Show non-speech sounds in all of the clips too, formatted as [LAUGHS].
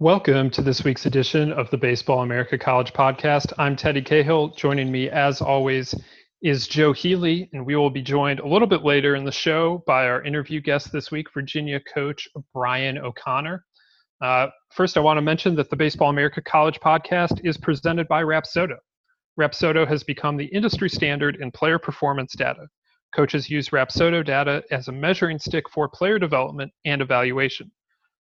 Welcome to this week's edition of the Baseball America College Podcast. I'm Teddy Cahill. Joining me, as always, is Joe Healy, and we will be joined a little bit later in the show by our interview guest this week, Virginia coach Brian O'Connor. Uh, first, I want to mention that the Baseball America College Podcast is presented by Rapsodo. Rapsodo has become the industry standard in player performance data. Coaches use Rapsodo data as a measuring stick for player development and evaluation.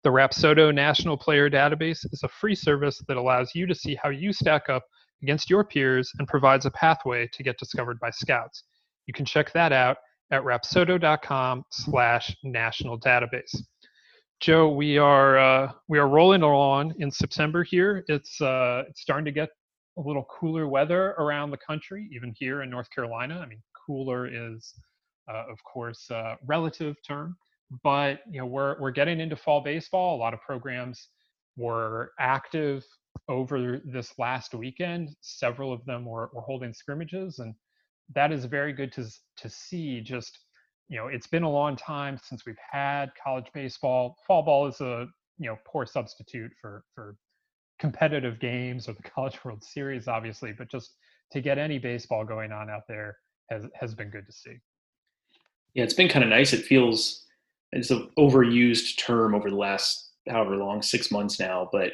The Rapsodo National Player Database is a free service that allows you to see how you stack up against your peers and provides a pathway to get discovered by scouts. You can check that out at rapsodo.com slash national database. Joe, we are uh, we are rolling along in September here. It's uh, it's starting to get a little cooler weather around the country, even here in North Carolina. I mean, cooler is, uh, of course, a relative term but you know we're we're getting into fall baseball. A lot of programs were active over this last weekend. Several of them were, were holding scrimmages, and that is very good to to see. Just you know, it's been a long time since we've had college baseball. Fall ball is a you know poor substitute for for competitive games or the [LAUGHS] College World Series, obviously, but just to get any baseball going on out there has has been good to see. Yeah, it's been kind of nice. It feels it's an overused term over the last however long, six months now, but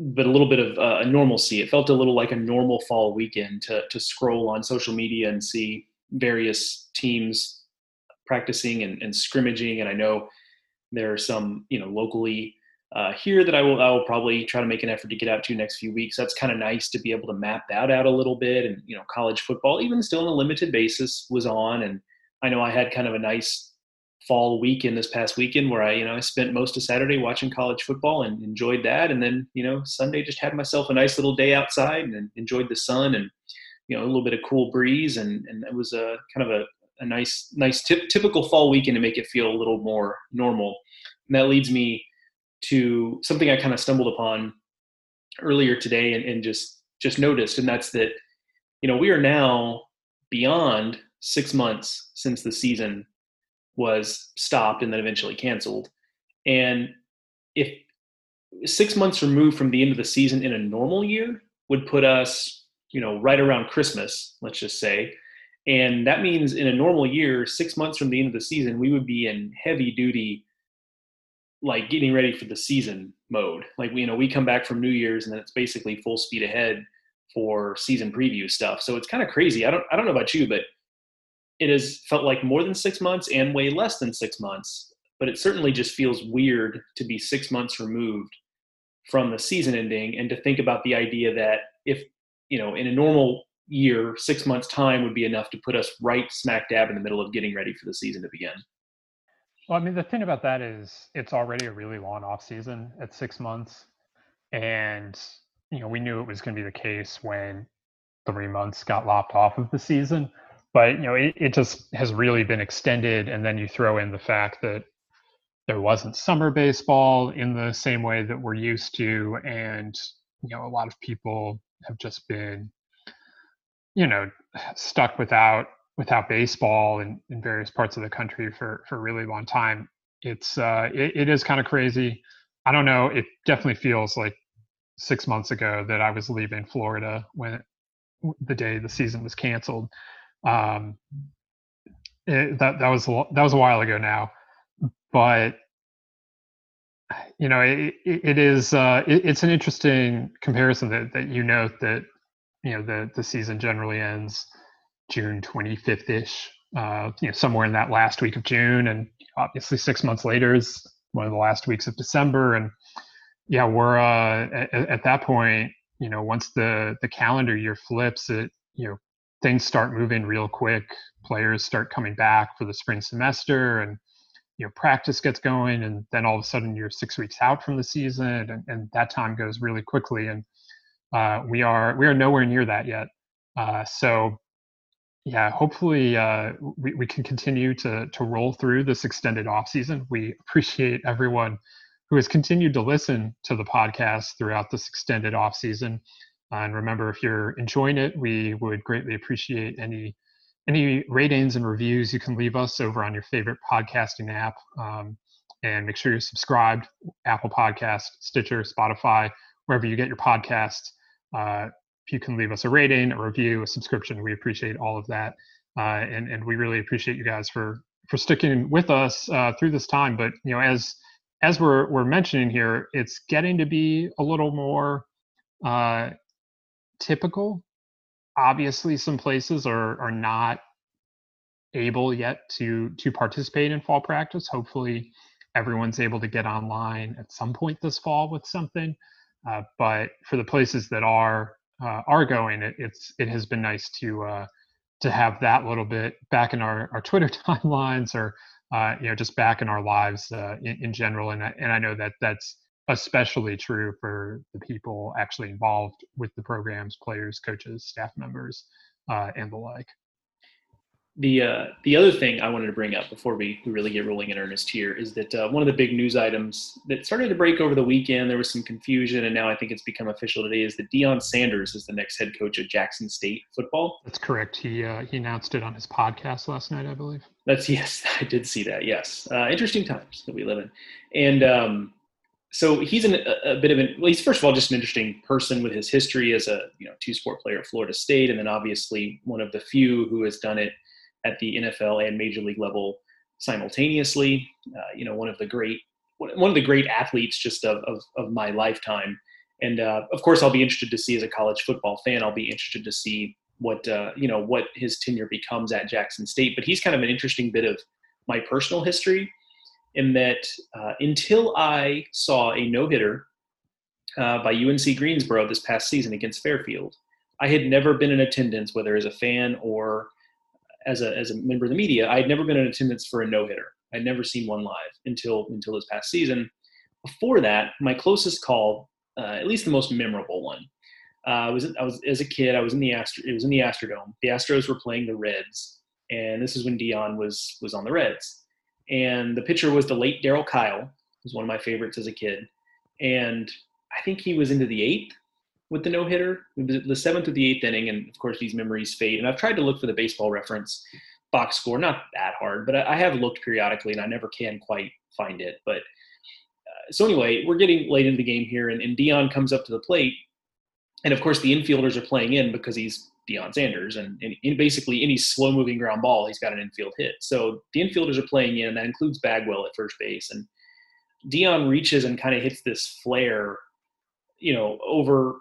but a little bit of uh, a normalcy. It felt a little like a normal fall weekend to to scroll on social media and see various teams practicing and, and scrimmaging. And I know there are some, you know, locally uh, here that I will I will probably try to make an effort to get out to next few weeks. That's kind of nice to be able to map that out a little bit. And you know, college football, even still on a limited basis, was on. And I know I had kind of a nice fall weekend this past weekend where I, you know, I spent most of Saturday watching college football and enjoyed that. And then, you know, Sunday just had myself a nice little day outside and enjoyed the sun and, you know, a little bit of cool breeze. And, and it was a kind of a, a nice, nice typical fall weekend to make it feel a little more normal. And that leads me to something I kind of stumbled upon earlier today and, and just, just noticed. And that's that, you know, we are now beyond six months since the season was stopped and then eventually canceled. And if six months removed from the end of the season in a normal year would put us, you know, right around Christmas, let's just say. And that means in a normal year, six months from the end of the season, we would be in heavy duty, like getting ready for the season mode. Like, you know, we come back from New Year's and then it's basically full speed ahead for season preview stuff. So it's kind of crazy. I don't, I don't know about you, but it has felt like more than six months and way less than six months, but it certainly just feels weird to be six months removed from the season ending and to think about the idea that if, you know, in a normal year, six months' time would be enough to put us right smack dab in the middle of getting ready for the season to begin. Well, I mean, the thing about that is it's already a really long off season at six months. And, you know, we knew it was going to be the case when three months got lopped off of the season but you know it, it just has really been extended. And then you throw in the fact that there wasn't summer baseball in the same way that we're used to. And you know a lot of people have just been you know stuck without without baseball in, in various parts of the country for for a really long time. It's uh it, it is kind of crazy. I don't know. It definitely feels like six months ago that i was leaving florida when the day the season was canceled um, it, that that was a, that was a while ago now, but you know it, it is uh, it, it's an interesting comparison that, that you note that you know the the season generally ends June 25th ish, uh, you know somewhere in that last week of June, and obviously six months later is one of the last weeks of December, and yeah, we're uh, at, at that point, you know, once the the calendar year flips, it you know things start moving real quick. Players start coming back for the spring semester, and you know practice gets going, and then all of a sudden you're six weeks out from the season, and, and that time goes really quickly. And uh, we are we are nowhere near that yet. Uh, so yeah, hopefully uh, we, we can continue to to roll through this extended off season. We appreciate everyone who has continued to listen to the podcast throughout this extended off season. And remember, if you're enjoying it, we would greatly appreciate any any ratings and reviews you can leave us over on your favorite podcasting app. Um, and make sure you're subscribed. Apple Podcast, Stitcher, Spotify, wherever you get your podcasts. Uh, if you can leave us a rating, a review, a subscription, we appreciate all of that, uh, and and we really appreciate you guys for for sticking with us uh, through this time. But you know, as as we're we're mentioning here, it's getting to be a little more uh, typical. Obviously, some places are are not able yet to to participate in fall practice. Hopefully, everyone's able to get online at some point this fall with something. Uh, but for the places that are uh, are going, it, it's it has been nice to uh, to have that little bit back in our, our [LAUGHS] Twitter timelines or uh, you know just back in our lives uh, in, in general. And I, and I know that that's especially true for the people actually involved with the programs, players, coaches, staff members, uh, and the like the uh, the other thing I wanted to bring up before we, we really get rolling in earnest here is that uh, one of the big news items that started to break over the weekend, there was some confusion, and now I think it's become official today, is that Deion Sanders is the next head coach of Jackson State football. That's correct. He uh, he announced it on his podcast last night, I believe. That's [LAUGHS] yes, I did see that. Yes, uh, interesting times that we live in, and um, so he's an, a, a, bit of an well, he's first of all just an interesting person with his history as a you know two sport player at Florida State, and then obviously one of the few who has done it at the NFL and Major League level simultaneously. Uh, you know, one of the great one of the great athletes just of of, of my lifetime. And uh, of course, I'll be interested to see as a college football fan. I'll be interested to see what uh, you know what his tenure becomes at Jackson State. But he's kind of an interesting bit of my personal history in that uh, until I saw a no hitter uh, by UNC Greensboro this past season against Fairfield, I had never been in attendance, whether as a fan or as a as a member of the media, I had never been in attendance for a no hitter. I'd never seen one live until until this past season. Before that, my closest call, uh, at least the most memorable one, uh, was I was as a kid. I was in the Astro. It was in the Astrodome. The Astros were playing the Reds, and this is when Deion was was on the Reds. And the pitcher was the late Darryl Kile, who's one of my favorites as a kid. And I think he was into the eighth with the no hitter, the seventh or the eighth inning, and of course these memories fade. And I've tried to look for the baseball reference box score, not that hard, but I have looked periodically, and I never can quite find it. But uh, so anyway, we're getting late into the game here, and, and Deion comes up to the plate, and of course the infielders are playing in because he's Deion Sanders, and, and in basically any slow-moving ground ball, he's got an infield hit. So the infielders are playing in, and that includes Bagwell at first base, and Deion reaches and kind of hits this flare, you know, over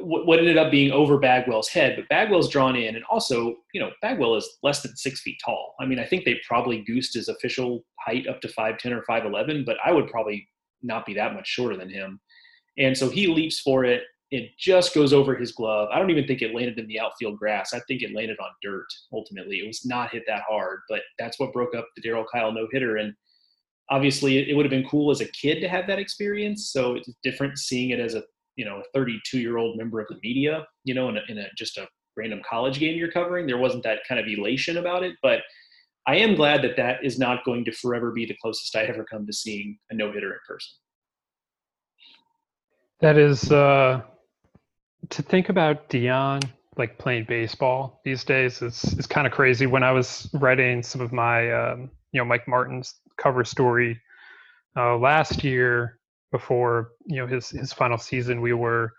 what ended up being over Bagwell's head, but Bagwell's drawn in, and also, you know, Bagwell is less than six feet tall. I mean, I think they probably goosed his official height up to five ten or five eleven, but I would probably not be that much shorter than him. And so he leaps for it. It just goes over his glove. I don't even think it landed in the outfield grass. I think it landed on dirt. Ultimately, it was not hit that hard, but that's what broke up the Darryl Kile no hitter. And obviously, it would have been cool as a kid to have that experience. So it's different seeing it as a you know a 32 year old member of the media you know in, a, in a just a random college game you're covering there wasn't that kind of elation about it but i am glad that that is not going to forever be the closest i ever come to seeing a no-hitter in person that is uh to think about Deion like playing baseball these days is is kind of crazy. When i was writing some of my um, you know mike martin's cover story uh, last year before you know his his final season we were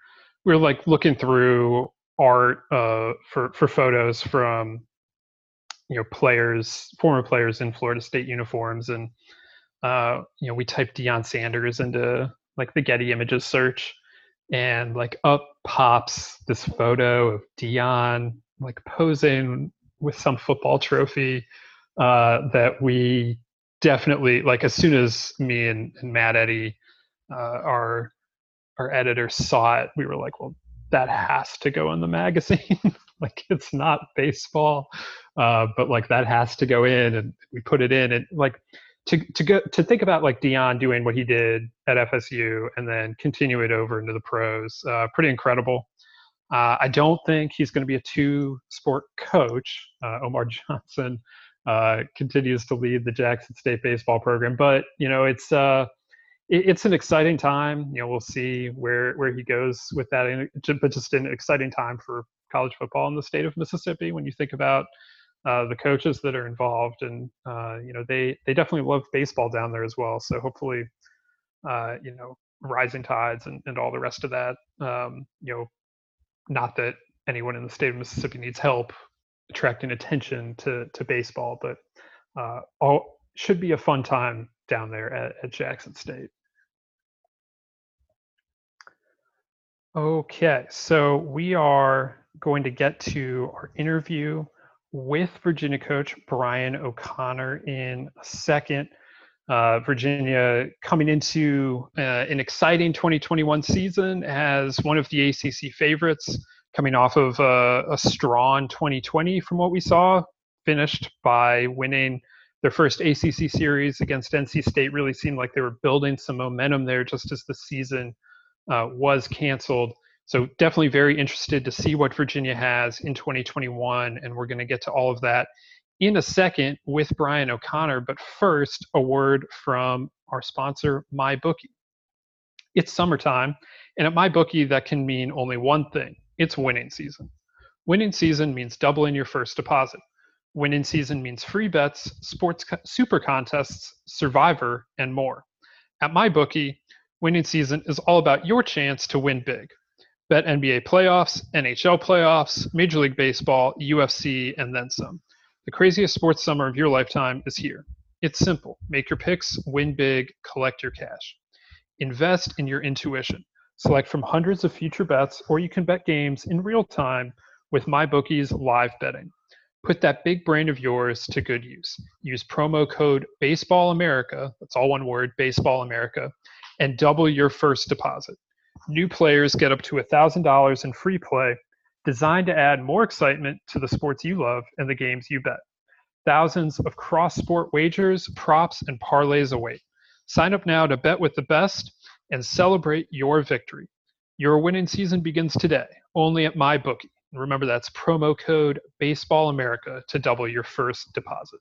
we were like looking through art uh, for for photos from you know players former players in Florida State uniforms. And uh, you know we typed Deion Sanders into like the Getty Images search and like up pops this photo of Deion like posing with some football trophy uh, that we definitely like as soon as me and, and Matt Eddy, uh, our our editor saw it, we were like, well, that has to go in the magazine. [LAUGHS] like it's not baseball, uh, but like that has to go in, and we put it in, and like to to go to think about like Deion doing what he did at FSU and then continue it over into the pros, uh, pretty incredible. Uh, I don't think he's going to be a two sport coach. Uh, Omar [LAUGHS] Johnson uh, continues to lead the Jackson State baseball program, but you know it's uh, it's an exciting time. You know, we'll see where where he goes with that. But just an exciting time for college football in the state of Mississippi. When you think about uh, the coaches that are involved, and uh, you know they they definitely love baseball down there as well. So hopefully, uh, you know, rising tides and, and all the rest of that. Um, you know, not that anyone in the state of Mississippi needs help attracting attention to to baseball, but uh, all should be a fun time down there at, at Jackson State. Okay, so we are going to get to our interview with Virginia coach Brian O'Connor in a second. Uh, Virginia coming into uh, an exciting 2021 season as one of the ACC favorites, coming off of a, a strong 2020 from what we saw, finished by winning their first ACC series against NC State. Really seemed like they were building some momentum there just as the season uh, was canceled. So definitely very interested to see what Virginia has in 2021, and we're going to get to all of that in a second with Brian O'Connor. But first, a word from our sponsor, MyBookie. It's summertime, and at MyBookie, that can mean only one thing: it's winning season. Winning season means doubling your first deposit. Winning season means free bets, sports co- super contests, Survivor, and more. At MyBookie, winning season is all about your chance to win big. Bet NBA playoffs, NHL playoffs, Major League Baseball, UFC, and then some. The craziest sports summer of your lifetime is here. It's simple. Make your picks, win big, collect your cash. Invest in your intuition. Select from hundreds of future bets, or you can bet games in real time with MyBookie's live betting. Put that big brain of yours to good use. Use promo code BaseballAmerica, that's all one word, Baseball America, and double your first deposit. New players get up to $1,000 in free play, designed to add more excitement to the sports you love and the games you bet. Thousands of cross sport wagers, props, and parlays await. Sign up now to bet with the best and celebrate your victory. Your winning season begins today, only at MyBookie. Remember, that's promo code Baseball America to double your first deposit.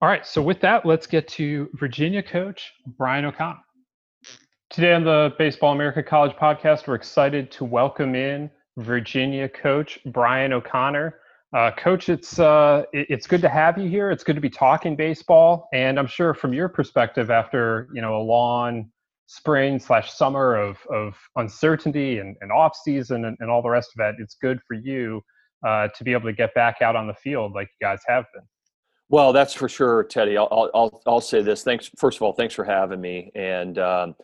All right, so with that, let's get to Virginia coach Brian O'Connor. Today on the Baseball America College podcast, we're excited to welcome in Virginia coach Brian O'Connor. Uh, coach, it's uh, it's good to have you here. It's good to be talking baseball, and I'm sure from your perspective, after you know a long spring slash summer of of uncertainty and, and off season and, and all the rest of that, it's good for you uh, to be able to get back out on the field like you guys have been. Well, that's for sure, Teddy. I'll I'll I'll say this. Thanks. First of all, thanks for having me, and. Um,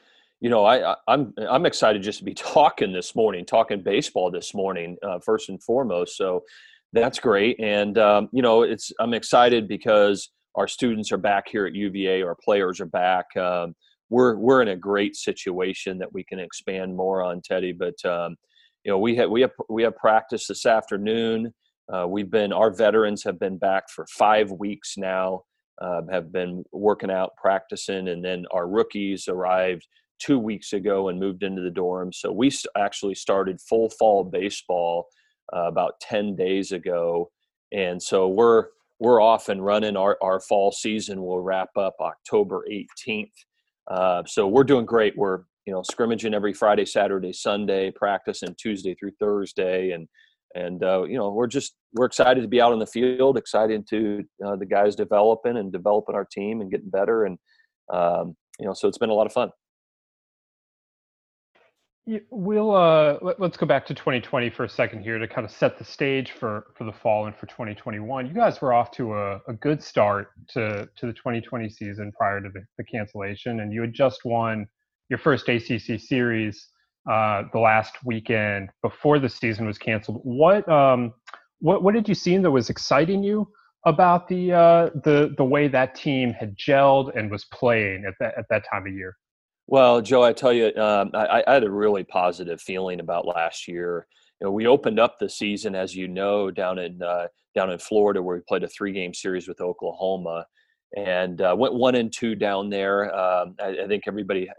you know, I, I, am I'm, I'm excited just to be [LAUGHS] talking this morning, talking baseball this morning, uh, first and foremost. So that's great, and um, you know, it's I'm excited because our students are back here at UVA, our players are back. Um, we're we're in a great situation that we can expand more on, Teddy. But um, you know, we have we have we have practice this afternoon. Uh, we've been our veterans have been back for five weeks now. Uh, have been working out, practicing, and then our rookies arrived two weeks ago and moved into the dorm. So we actually started full fall baseball uh, about 10 days ago. And so we're, we're off and running. Our, our fall season will wrap up October 18th. Uh, so we're doing great. We're, you know, scrimmaging every Friday, Saturday, Sunday, practicing Tuesday through Thursday. And, and, uh, you know, we're just, we're excited to be out on the field, excited to uh, the guys developing and developing our team and getting better. And, um, you know, so it's been a lot of fun. We'll uh, let, us go back to 2020 for a second here to kind of set the stage for for the fall and for 2021. You guys were off to a, a good start to to the 2020 season prior to the, the cancellation, and you had just won your first ACC series uh, the last weekend before the season was canceled. What um, what what did you see that was exciting you about the uh, the the way that team had gelled and was playing at that at that time of year? Well, Joe, I tell you, um, I, I, had a really positive feeling about last year. You know, we opened up the season, as you know, down in uh, down in Florida, where we played a three-game series with Oklahoma, and uh, went one and two down there. Um, I, I, think everybody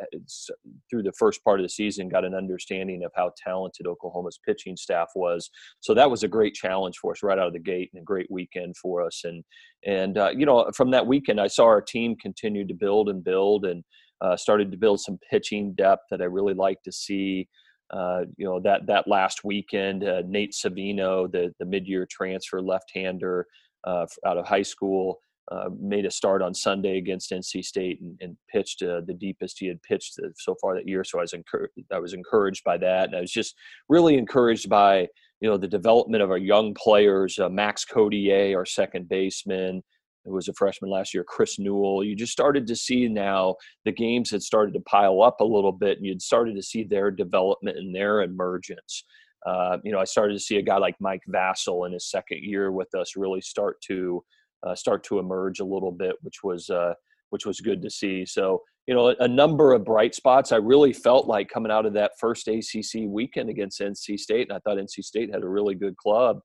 through the first part of the season got an understanding of how talented Oklahoma's pitching staff was. So that was a great challenge for us right out of the gate, and a great weekend for us. And and uh, you know, from that weekend, I saw our team continue to build and build and uh, started to build some pitching depth that I really like to see. uh, you know that that last weekend, uh, Nate Savino, the the mid-year transfer left-hander uh, out of high school, uh, made a start on Sunday against NC State and, and pitched uh, the deepest he had pitched so far that year. So I was encouraged. I was encouraged by that, and I was just really encouraged by you know the development of our young players. Max Cotier, our second baseman, who was a freshman last year, Chris Newell. You just started to see now the games had started to pile up a little bit, and you'd started to see their development and their emergence. Uh, you know, I started to see a guy like Mike Vasil in his second year with us really start to uh, start to emerge a little bit, which was uh, which was good to see. So you know, a, a, number of bright spots. I really felt like coming out of that first ACC weekend against NC State, and I thought NC State had a really good club.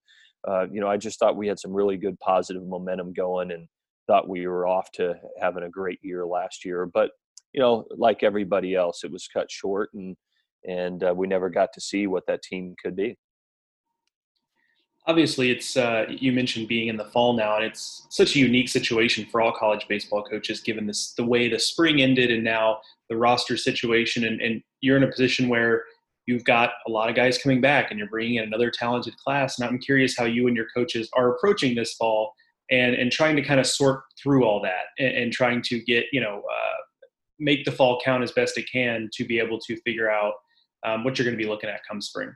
Uh, you know, I just thought we had some really good positive momentum going, and thought we were off to having a great year last year. But you know, like everybody else, it was cut short, and and uh, we never got to see what that team could be obviously it's uh, you mentioned being in the fall now and it's such a unique situation for all college baseball coaches given this the way the spring ended and now the roster situation and, and you're in a position where you've got a lot of guys coming back and you're bringing in another talented class and i'm curious how you and your coaches are approaching this fall and and trying to kind of sort through all that and, and trying to get you know uh, make the fall count as best it can to be able to figure out um, what you're going to be looking at come spring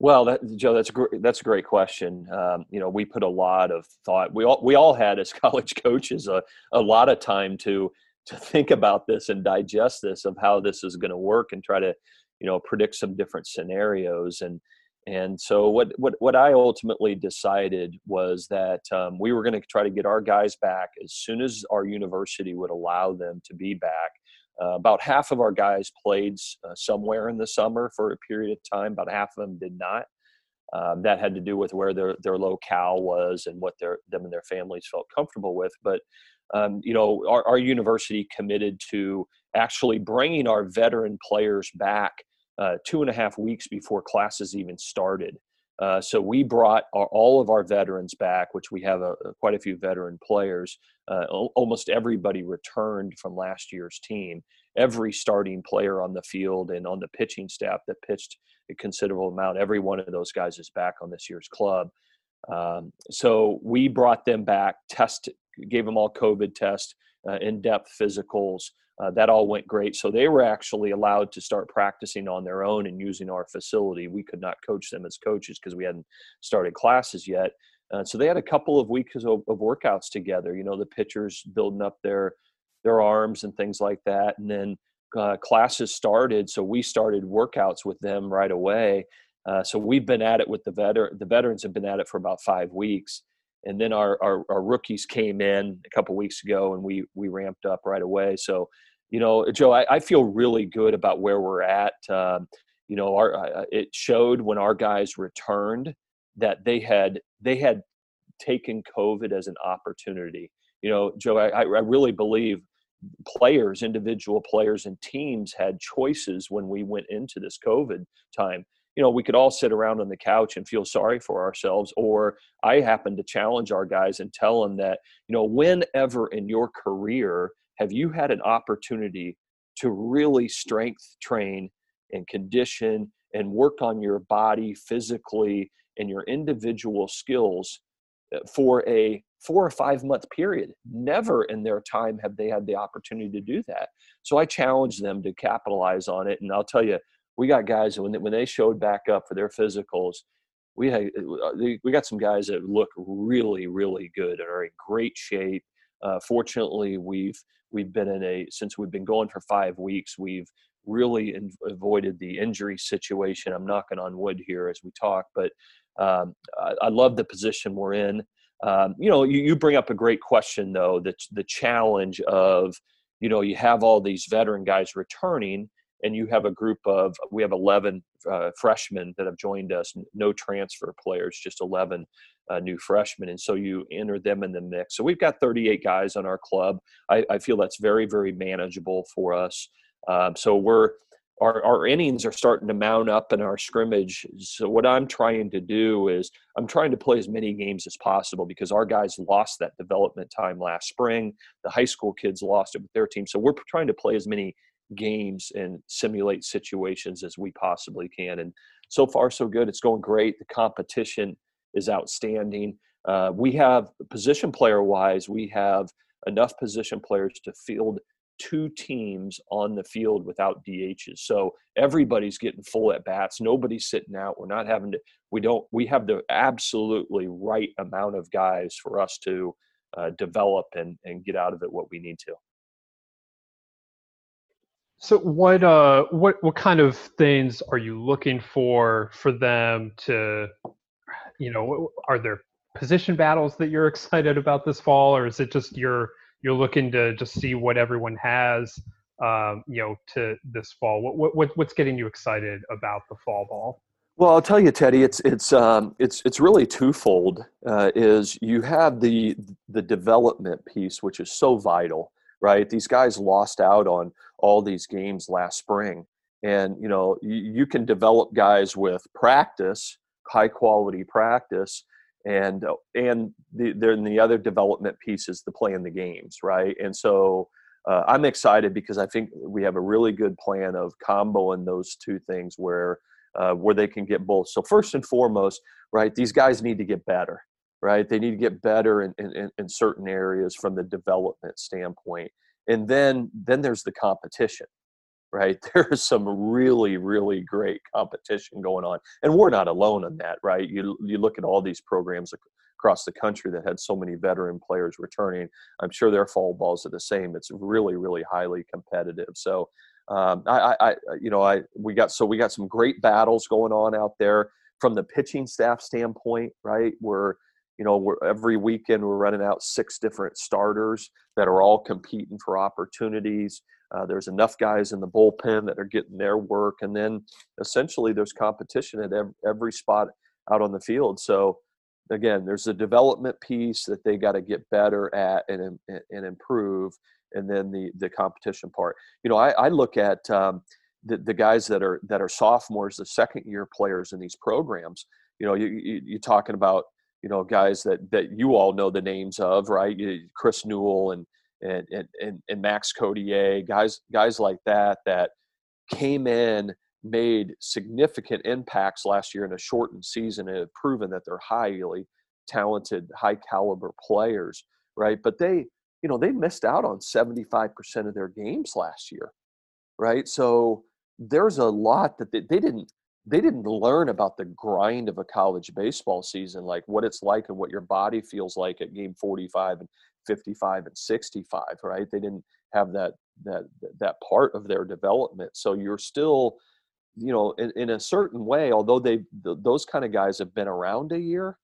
well, that, Joe, that's a great, that's a great question. Um, you know, we put a lot of thought. We all we all had as [LAUGHS] college coaches a, a lot of time to to think about this and digest this of how this is going to work and try to, you know, predict some different scenarios. And and so what what what I ultimately decided was that um, we were going to try to get our guys back as soon as our university would allow them to be back uh, about half of our guys played uh, somewhere in the summer for a period of time. About half of them did not. Um, that had to do with where their their locale was and what their them and their families felt comfortable with. But um, you know, our, our, university committed to actually bringing our veteran players back uh, two and a half weeks before classes even started. Uh, so we brought our, all of our veterans back, which we have a, quite a few veteran players. Uh, almost everybody returned from last year's team. Every starting player on the field and on the pitching staff that pitched a considerable amount, every one of those guys is back on this year's club. Um, so we brought them back, test, gave them all COVID tests, uh, in-depth physicals, uh, that all went great. So they were actually allowed to start practicing on their own and using our facility. We could not coach them as coaches because we hadn't started classes yet. Uh, so they had a couple of weeks of, of, workouts together. You know, the pitchers building up their their arms and things like that, and then uh, classes started. So we started workouts with them right away. Uh, so we've been at it with the veteran. The veterans have been at it for about five weeks and then our, our, our rookies came in a couple weeks ago and we we ramped up right away so you know joe i, I feel really good about where we're at um, you know our uh, it showed when our guys returned that they had they had taken covid as an opportunity you know joe i, I really believe players individual players and teams had choices when we went into this covid time you know, we could all sit around on the couch and feel sorry for ourselves. Or I happen to challenge our guys and tell them that, you know, whenever in your career have you had an opportunity to really strength train and condition and work on your body physically and your individual skills uh, for a four or five month period. Never in their time have they had the opportunity to do that. So I challenge them to capitalize on it. And I'll tell you, we got guys when they, when they showed back up for their physicals, we had uh, we got some guys that look really really good and are in great shape. Uh, fortunately, we've we've been in a since we've been going for five weeks, we've really in, avoided the injury situation. I'm knocking on wood here as we talk, but um, I, I, love the position we're in. Um, you know, you, you bring up a great question though. The the challenge of you know you have all these veteran guys returning and you have a group of we have 11 uh, freshmen that have joined us no transfer players just 11 uh, new freshmen and so you enter them in the mix so we've got 38 guys on our club i, I feel that's very very manageable for us um, so we're our, our innings are starting to mount up in our scrimmage. So what I'm trying to do is I'm trying to play as many games as possible because our guys lost that development time last spring. The high school kids lost it with their team. So we're trying to play as many games and simulate situations as we possibly can. And so far, so good. It's going great. The competition is outstanding. Uh, we have position player wise, we have enough position players to field two teams on the field without DHs. So everybody's getting full at bats. Nobody's sitting out. We're not having to, we don't, we have the absolutely right amount of guys for us to uh, develop and, and get out of it what we need to. So what uh what what kind of things are you looking for for them to you know are there position battles that you're [LAUGHS] excited about this fall or is it just you're you're looking to just see what everyone has um, you know to this fall? What, what what's getting you excited about the fall ball? Well i'll tell you teddy it's it's um it's it's really twofold uh, is you have the the development piece which is so vital right? These guys lost out on all these games last spring. And, you know, you, you can develop guys with practice, high quality practice, and uh, and the then the other development piece is the play in the games, right? And so uh, I'm excited because I think we have a really good plan of comboing those two things where uh, where they can get both. So first and foremost, right, these guys need to get better, right? They need to get better in, in, in certain areas from the development standpoint. And then then there's the competition, right? [LAUGHS] There's some really, really great competition going on. And we're not alone in that, right? You you look at all these programs across the country that had so many veteran players returning. I'm sure their fall balls are the same. It's really, really highly competitive. So um, I, I, you know, I we got so we got some great battles going on out there from the pitching staff standpoint, right? We're you know we're, every weekend we're running out six different starters that are all competing for opportunities. Uh, there's enough guys in the bullpen that are getting their work and then essentially there's competition at every, every spot out on the field. So again there's a development piece that they got to get better at and, and improve and then the the competition part. You know i, I look at um, the, the guys that are that are sophomores the second year players in these programs. You know you, you, you're talking about you know guys that that you all know the names of, right? Chris Newell and and and and Max Cotier, guys guys like that that came in made significant impacts last year in a shortened season and have proven that they're highly talented, high caliber players, right? But they, you know, they missed out on 75% of their games last year, right? So there's a lot that they, they didn't they didn't learn about the grind of a college baseball season, like what it's like and what your body feels like at game 45 and 55 and 65, right? They didn't have that that that part of their development. So you're still, you know, in, in a certain way, although they th- those kind of guys have been around a year,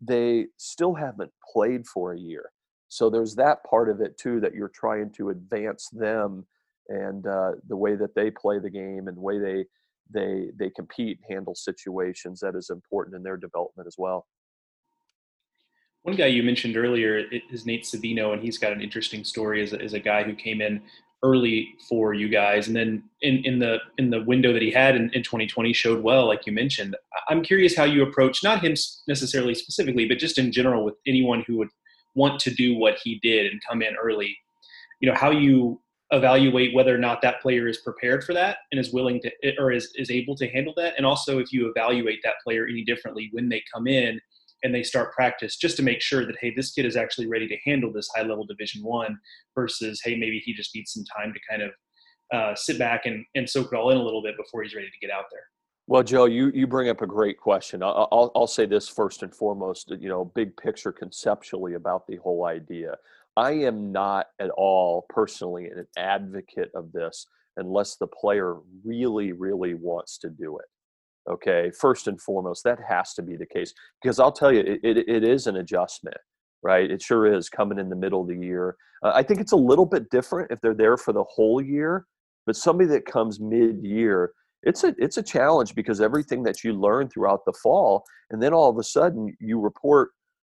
they still haven't played for a year. So there's that part of it too that you're trying to advance them and uh, the way that they play the game and the way they they they compete, handle situations. That is important in their development as well. One guy you mentioned earlier is Nate Savino, and he's got an interesting story as a, as a guy who came in early for you guys, and then in, in the in the window that he had in, in 2020 showed well, like you mentioned. I'm curious how you approach not him necessarily specifically, but just in general with anyone who would want to do what he did and come in early. You know how you evaluate whether or not that player is prepared for that and is willing to or is, is able to handle that. And also if you evaluate that player any differently when they come in and they start practice just to make sure that hey this kid is actually ready to handle this high level division one versus hey maybe he just needs some time to kind of uh, sit back and, and soak it all in a little bit before he's ready to get out there. Well joe you, you bring up a great question. I'll, I'll, I'll say this first and foremost you know big picture conceptually about the whole idea I am not at all personally an advocate of this unless the player really, really wants to do it. Okay, first and foremost, that has to be the case because I'll tell you, it, it, it is an adjustment, right? It sure is coming in the middle of the year. Uh, I think it's a little bit different if they're there for the whole year, but somebody that comes mid-year, it's a it's a challenge because everything that you learn throughout the fall, and then all of a sudden you report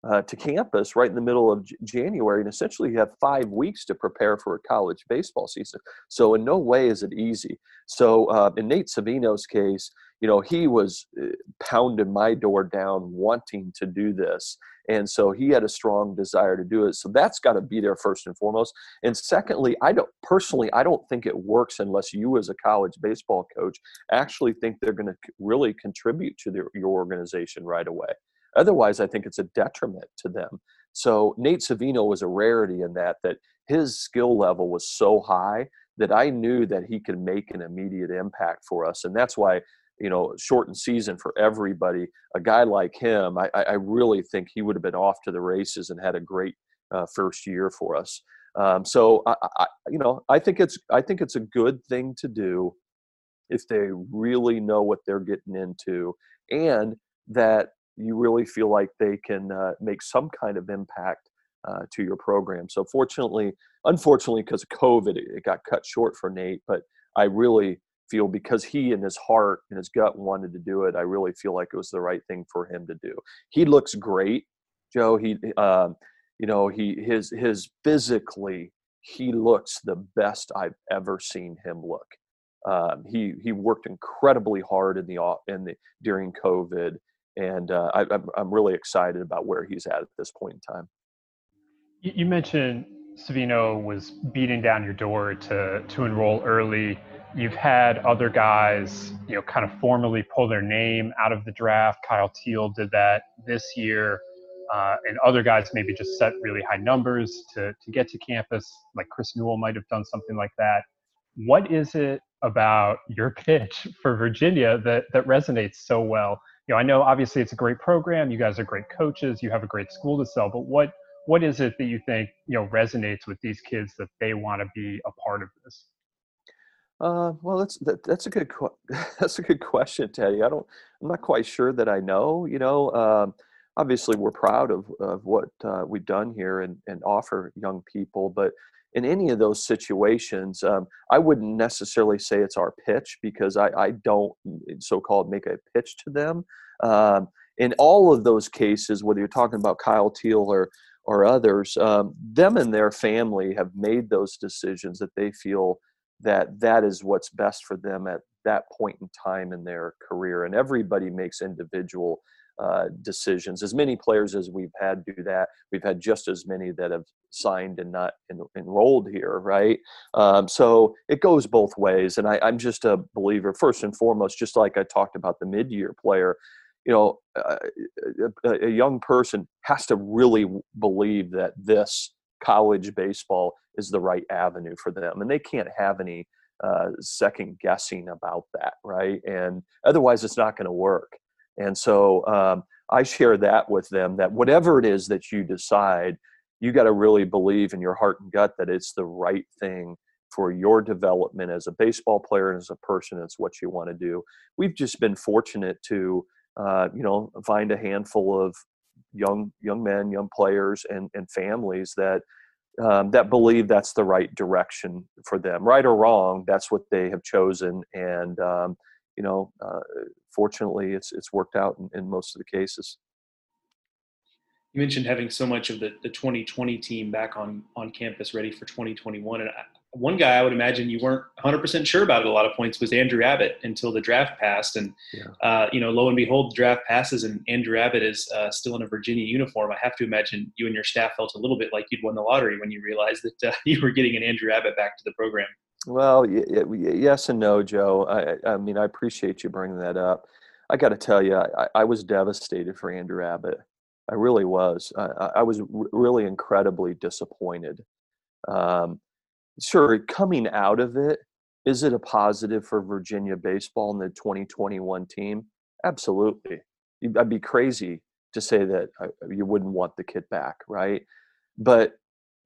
uh, to campus right in the middle of J- January, and essentially you have five weeks to prepare for a college baseball season. So in no way is it easy. So uh, in Nate Savino's case, you know he was uh, pounding my door down, wanting to do this, and so he had a strong desire to do it. So that's got to be there first and foremost. And secondly, I don't personally, I don't think it works unless you, as a college baseball coach, actually think they're going to really contribute to your organization right away. Otherwise, I think it's a detriment to them. So Nate Savino was a rarity in that that his skill level was so high that I knew that he could make an immediate impact for us, and that's why you know shortened season for everybody. A guy like him, I, I really think he would have been off to the races and had a great uh, first year for us. Um, so I, I, you know, I think it's I think it's a good thing to do if they really know what they're getting into, and that you really feel like they can uh, make some kind of impact uh, to your program. So fortunately, unfortunately, because of COVID, it, it got cut short for Nate. But I really feel because he in his heart and his gut wanted to do it, I really feel like it was the right thing for him to do. He looks great, Joe. He, uh, you know, he his his physically he looks the best I've ever seen him look. Um, he he worked incredibly hard in the in the during COVID and uh, I, am really excited about where he's at at this point in time. You mentioned Savino was beating down your door to to enroll early. You've had other guys, you know, kind of formally pull their name out of the draft. Kyle Teel did that this year, uh, and other guys maybe just set really high numbers to to get to campus. Like Chris Newell might have done something like that. What is it about your [LAUGHS] pitch for Virginia that that resonates so well? You know, I know obviously it's a great program. You guys are great coaches. You have a great school to sell. But what what is it that you think you know resonates with these kids that they want to be a part of this? Uh, well, that's that, that's a good [LAUGHS] that's a good question, Teddy. I don't I'm not quite sure that I know. You know, um, obviously we're proud of of what uh, we've done here and and offer young people, but in any of those situations, um, I wouldn't necessarily say it's our pitch because I, I don't so-called make a pitch to them. Um, in all of those cases, whether you're talking about Kyle Teel or or others, um, them and their family have made those decisions that they feel that that is what's best for them at that point in time in their career. And everybody makes individual uh, decisions. As many players as we've had do that, we've had just as many that have signed and not en- enrolled here, right? Um, so it goes both ways. And I, I'm just a believer, first and foremost, just like I talked about the mid year player. You know, uh, a, a young person has to really believe that this college baseball is the right avenue for them, and they can't have any uh, second guessing about that, right? And otherwise, it's not going to work. And so um, I share that with them that whatever it is that you decide, you got to really believe in your heart and gut that it's the right thing for your development as a baseball player and as a person. It's what you want to do. We've just been fortunate to, uh, you know, find a handful of young young men, young players, and and families that. Um, that believe that's the right direction for them, right or wrong. That's what they have chosen, and um, you know, uh, fortunately, it's it's worked out in, in, most of the cases. You mentioned having so much of the, the 2020 team back on on campus, ready for 2021, and I, one guy I would imagine you weren't 100% sure about at a lot of points was Andrew Abbott until the draft passed, and yeah. uh, you know, lo and behold, the draft passes, and Andrew Abbott is uh, still in a Virginia uniform. I have to imagine you and your staff felt a little bit like you'd won the lottery when you realized that uh, [LAUGHS] you were getting an Andrew Abbott back to the program. Well, yes and no, Joe. I, I mean, I appreciate you bringing that up. I got to tell you, I, I, was devastated for Andrew Abbott. I really was. I, I was really incredibly disappointed. Um, sure, coming out of it, is it a positive for Virginia baseball and the 2021 team? Absolutely. I'd be crazy to say that you wouldn't want the kid back, right? But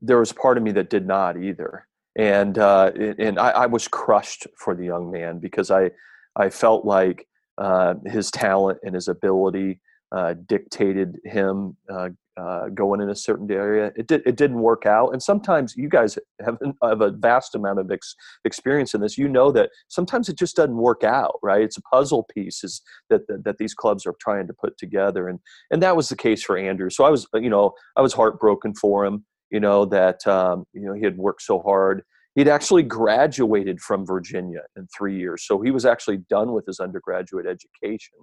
there was part of me that did not either and uh, and I, I, was crushed for the young man because I I felt like uh, his talent and his ability uh, dictated him uh, uh, going in a certain area. It did it didn't work out, and sometimes you guys have have a vast amount of ex- experience in this. You know that sometimes it just doesn't work out, right? It's a puzzle pieces that, that that these clubs are trying to put together, and and that was the case for Andrew. So I was you know I was heartbroken for him. You know that um, you know he had worked so hard. He'd actually graduated from Virginia in three years, so he was actually done with his undergraduate education.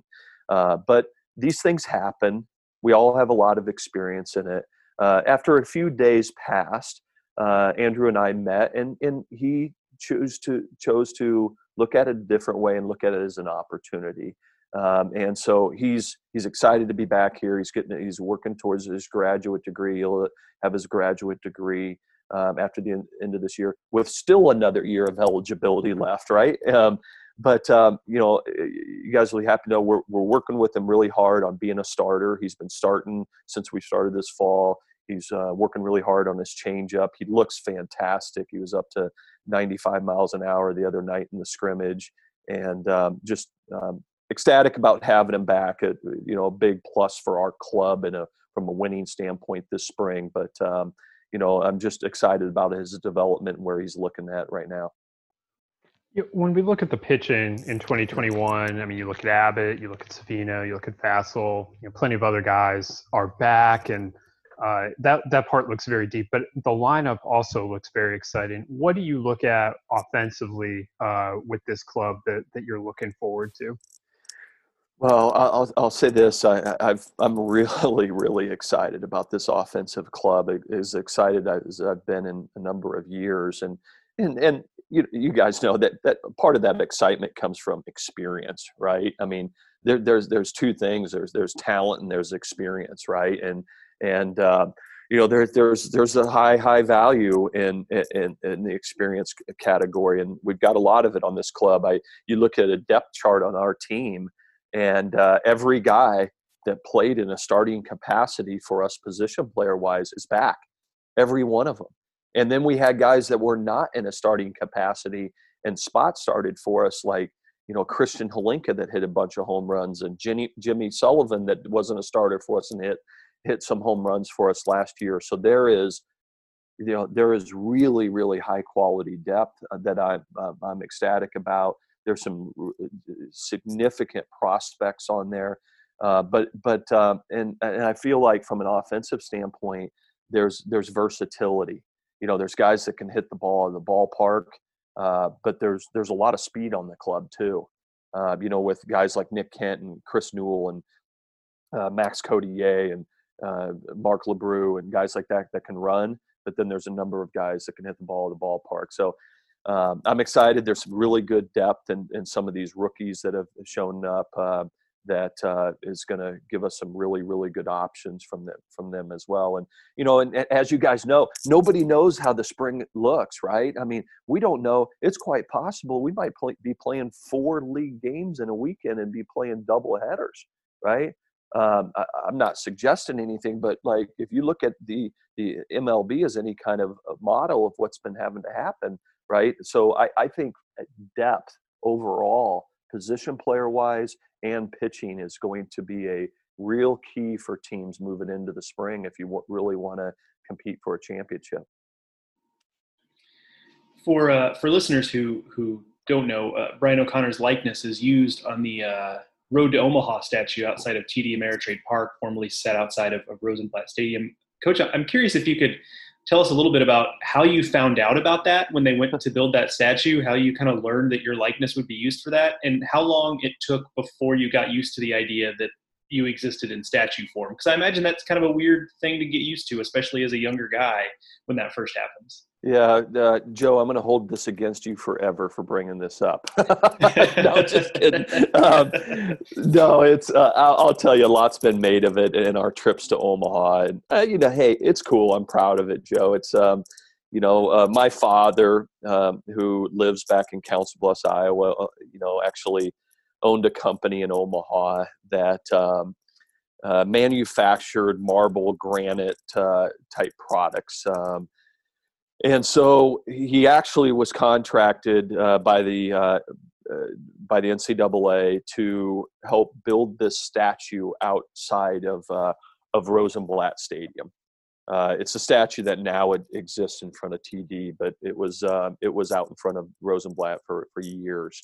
Uh, but these things happen we all have a lot of experience in it. Uh, after a few days passed, uh, Andrew and I met, and and he chose to chose to look at it a different way and look at it as an opportunity. Um, and so he's he's excited to be back here. He's getting he's working towards his graduate degree. He'll have his graduate degree um, after the end of this year, with still another year of eligibility left. Right. Um, but um, you know, you guys will be happy to know we're we're working with him really hard on being a starter. He's been starting since we started this fall. He's uh, working really hard on his changeup. He looks fantastic. He was up to 95 miles an hour the other night in the scrimmage, and um, just um, ecstatic about having him back. At, you know, a big plus for our club and a from a winning standpoint this spring. But um, you know, I'm just excited about his development and where he's looking at right now. When we look at the pitching in 2021, I mean, you look at Abbott, you look at Savino, you look at Vasil, you know, plenty of other guys are back, and uh, that that part looks very deep. But the lineup also looks very exciting. What do you look at offensively uh, with this club that that you're looking forward to? Well, I'll I'll say this: I, I've [LAUGHS] I'm really really excited about this offensive club. As excited as I've been in a number of years, and and and you, you guys know that that part of that excitement comes from experience, right? I mean, there, there's there's two things. There's there's talent and there's experience, right? And and uh, you know there's there's there's a high high value in, in in the experience category, and we've got a lot of it on this club. I you look at a depth chart on our team, and uh, every guy that played in a starting capacity for us position player wise is back every one of them and then we had guys that were not in a starting capacity and spot started for us, like you know Christian Hlinka that hit a bunch of home runs, and Jimmy Jimmy Sullivan that wasn't a starter for us and hit hit some home runs for us last year. So there is, you know, there is really really high quality depth uh, that I'm uh, I'm ecstatic about. There's some significant prospects on there, uh, but but um, and and I feel like from an offensive standpoint, there's there's versatility you know, there's guys that can hit the ball in the ballpark, uh, but there's there's a lot of speed on the club too. Uh, you know, with guys like Nick Kent and Chris Newell and uh, Max Cotier and uh, Mark LeBrew and guys like that that can run. But then there's a number of guys that can hit the ball in the ballpark. So um, I'm excited. There's some really good depth in, in some of these rookies that have shown up. Uh, that uh, is going to give us some really really good options from them from them as well and you know and, and, as you guys know nobody knows how the spring looks right i mean we don't know it's quite possible we might play, be playing four league games in a weekend and be playing double headers right um, I, am not suggesting anything but like if you look at the the mlb as any kind of model of what's been having to happen right so i, I think depth overall position player wise and pitching is going to be a real key for teams moving into the spring if you really want to compete for a championship. For uh, for listeners who who don't know, uh, Brian O'Connor's likeness is used on the uh, Road to Omaha statue outside of TD Ameritrade Park, formerly set outside of, of Rosenblatt Stadium. Coach, I'm curious if you could tell us a little bit about how you found out about that when they went to build that statue, how you kind of learned that your likeness would be used for that, and how long it took before you got used to the idea that you existed in statue form. Because I imagine that's kind of a weird thing to get used to, especially as a younger guy when that first happens. Yeah, uh, Joe, I'm going to hold this against you forever for bringing this up. [LAUGHS] no, just kidding. Um, no, it's. Uh, I'll, I'll, tell you, a lot's been made of it in our trips to Omaha, and uh, you know, hey, it's cool. I'm proud of it, Joe. It's, um, you know, uh, my father, um, who lives back in Council Bluffs, Iowa, uh, you know, actually owned a company in Omaha that. Um, uh, manufactured marble granite type products um, and so he actually was contracted uh, by the uh, uh by the NCAA to help build this statue outside of uh, of Rosenblatt Stadium. Uh, it's a statue that now exists in front of TD, but it was uh, it was out in front of Rosenblatt for for years.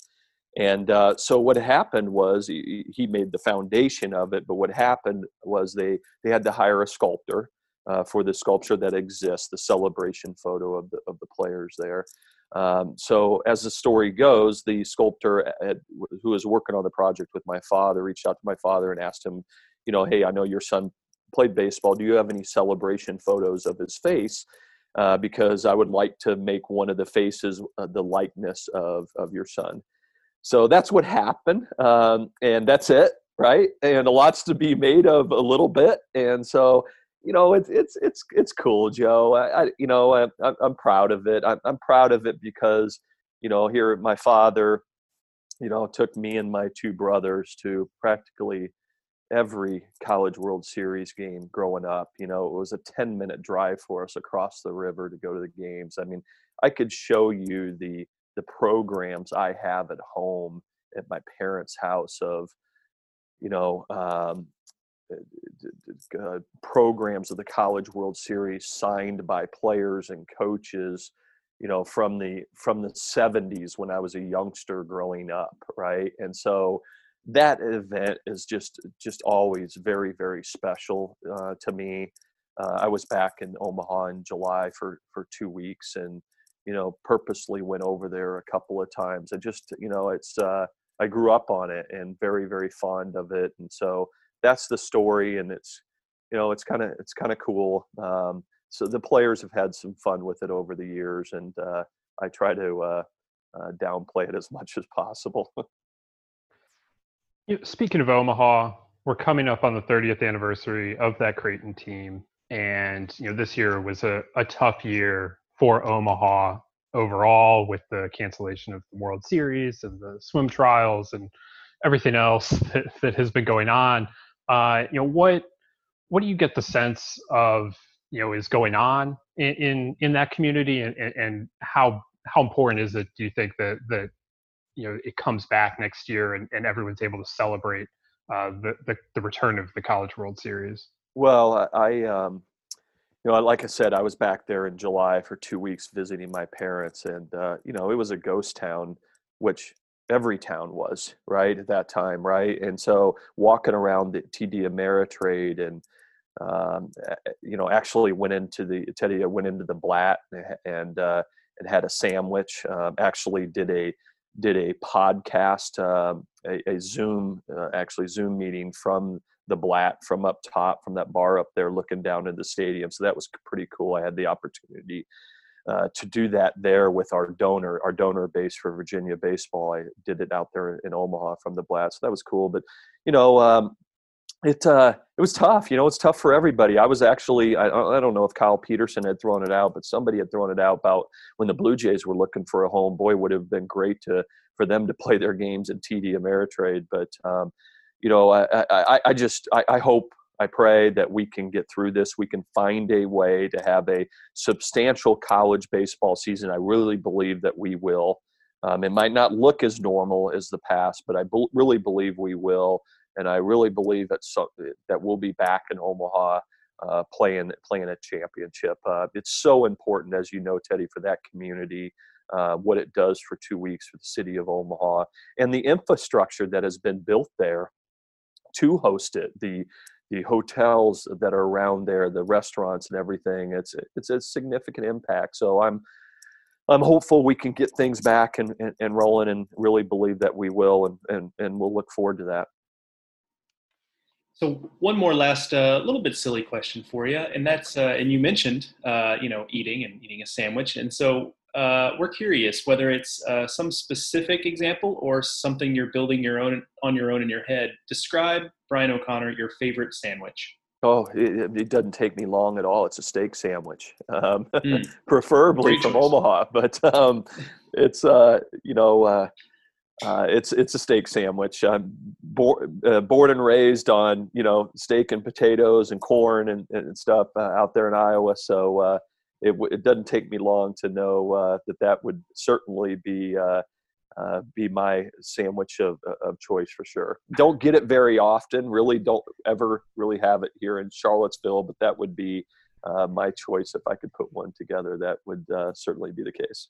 And uh, so what happened was he, he, made the foundation of it, but what happened was they they had to hire a sculptor uh, for the sculpture that exists, the celebration photo of the of the players there. Um, so as the story goes, the sculptor had, who was working on the project with my father reached out to my father and asked him, you know, hey, I know your son played baseball. Do you have any celebration photos of his face? Uh, because I would like to make one of the faces uh, the likeness of of your son. So that's what happened, um, and that's it, right? And a lot's to be made of a little bit, and so you know it's it's it's it's cool, Joe. I, I you know I, I'm proud of it. I'm, I'm proud of it because you know here my father, you know, took me and my two brothers to practically every college world series game growing up you know it was a 10 minute drive for us across the river to go to the games i mean i could show you the the programs i have at home at my parents house of you know um, uh, programs of the college world series signed by players and coaches you know from the from the 70s when i was a youngster growing up right and so that event is just just always very very special uh, to me. Uh, I was back in Omaha in July for for two weeks, and you know purposely went over there a couple of times. I just you know it's uh, I grew up on it and very very fond of it, and so that's the story, and it's you know it's kind of it's kind of cool. Um, so the players have had some fun with it over the years, and uh, I try to uh, uh, downplay it as much as possible. [LAUGHS] Speaking of Omaha, we're coming up on the 30th anniversary of that Creighton team. And, you know, this year was a, a tough year for Omaha overall with the cancellation of the World Series and the swim trials and everything else [LAUGHS] that, that has been going on. Uh, you know, what what do you get the sense of, you know, is going on in, in, in that community and, and how how important is it, do you think, that that you know it comes back next year and, and everyone's able to celebrate uh, the, the, the return of the College World Series? Well, I um, you know, like I said, I was back there in July for two weeks visiting my parents, and uh, you know, it was a ghost town, which every town was right at that time, right? And so walking around the TD Ameritrade and um, you know, actually went into the Teddy went into the Blatt and uh, and had a sandwich. Um, actually, did a did a podcast, uh, a, a, Zoom, uh, actually Zoom meeting from the Blatt from up top, from that bar up there, looking down into the stadium. So that was pretty cool. I had the opportunity uh, to do that there with our donor, our donor base for Virginia baseball. I did it out there in Omaha from the Blatt, so that was cool. But you know, um, it uh, it was tough. You know, it's tough for everybody. I was actually I, I don't know if Kyle Peterson had thrown it out, but somebody had thrown it out about when the Blue Jays were looking for a home. Boy, would have been great to for them to play their games in TD Ameritrade. But um, you know, I I, I just I, I hope I pray that we can get through this. We can find a way to have a substantial college baseball season. I really believe that we will. Um, it might not look as normal as the past, but I be- really believe we will and I really believe that so, that we'll be back in Omaha uh, playing playing a championship. Uh, it's so important, as you know, Teddy, for that community. Uh, what it does for two weeks for the city of Omaha and the infrastructure that has been built there to host it. The the hotels that are around there, the restaurants and everything. It's it's a significant impact. So I'm I'm hopeful we can get things back and, and, and rolling and really believe that we will and, and, and we'll look forward to that. So one more last uh, little bit silly question for you, and that's uh, and you mentioned uh, you know eating and eating a sandwich, and so uh, we're curious whether it's uh, some specific example or something you're building your own on your own in your head. Describe Brian O'Connor your favorite sandwich. Oh, it, it, doesn't take me long at all. It's a steak sandwich, um, [LAUGHS] mm. preferably Great from choice. Omaha, [LAUGHS] but um, it's uh, you know uh, it's it's a steak sandwich. I'm born, uh, born and raised on you know steak and potatoes and corn and, and stuff uh, out there in Iowa. So uh, it it doesn't take me long to know uh, that that would certainly be uh, uh, be my sandwich of, of choice for sure. Don't get it very often. Really, don't ever really have it here in Charlottesville, but that would be uh, my choice if I could put one together. That would uh, certainly be the case.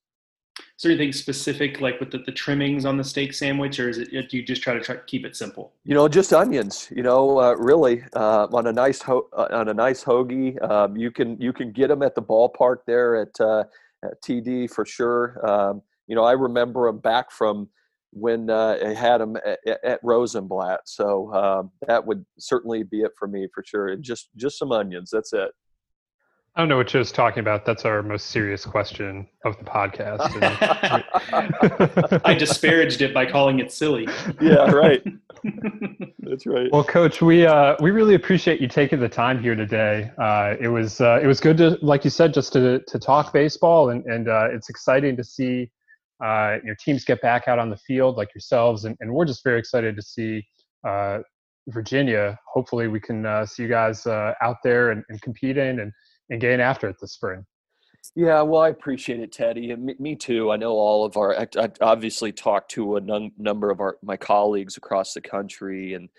Is there anything specific, like with the, the, trimmings on the steak sandwich, or is it do you just try to try keep it simple? You know, just onions. You know, uh, really uh, on a nice ho- uh, on a nice hoagie. Um, you can you can get them at the ballpark there at, uh, at TD for sure. Um, you know, I remember them back from when uh, I had them at, at Rosenblatt. So um, that would certainly be it for me for sure. And just just some onions. That's it. I don't know what Joe's talking about. That's our most serious question of the podcast. [LAUGHS] I disparaged it by calling it silly. Yeah, right. That's right. Well, Coach, we uh, we really appreciate you taking the time here today. Uh, it was uh, it was good to, like you said, just to to talk baseball, and and uh, it's exciting to see uh, your teams get back out on the field like yourselves, and, and we're just very excited to see uh, Virginia. Hopefully, we can see you guys out there and, and competing and and getting after it this spring. Yeah, well, I appreciate it, Teddy, and me, me too. I know all of our. I, I obviously talked to a num- number of our my colleagues across the country, and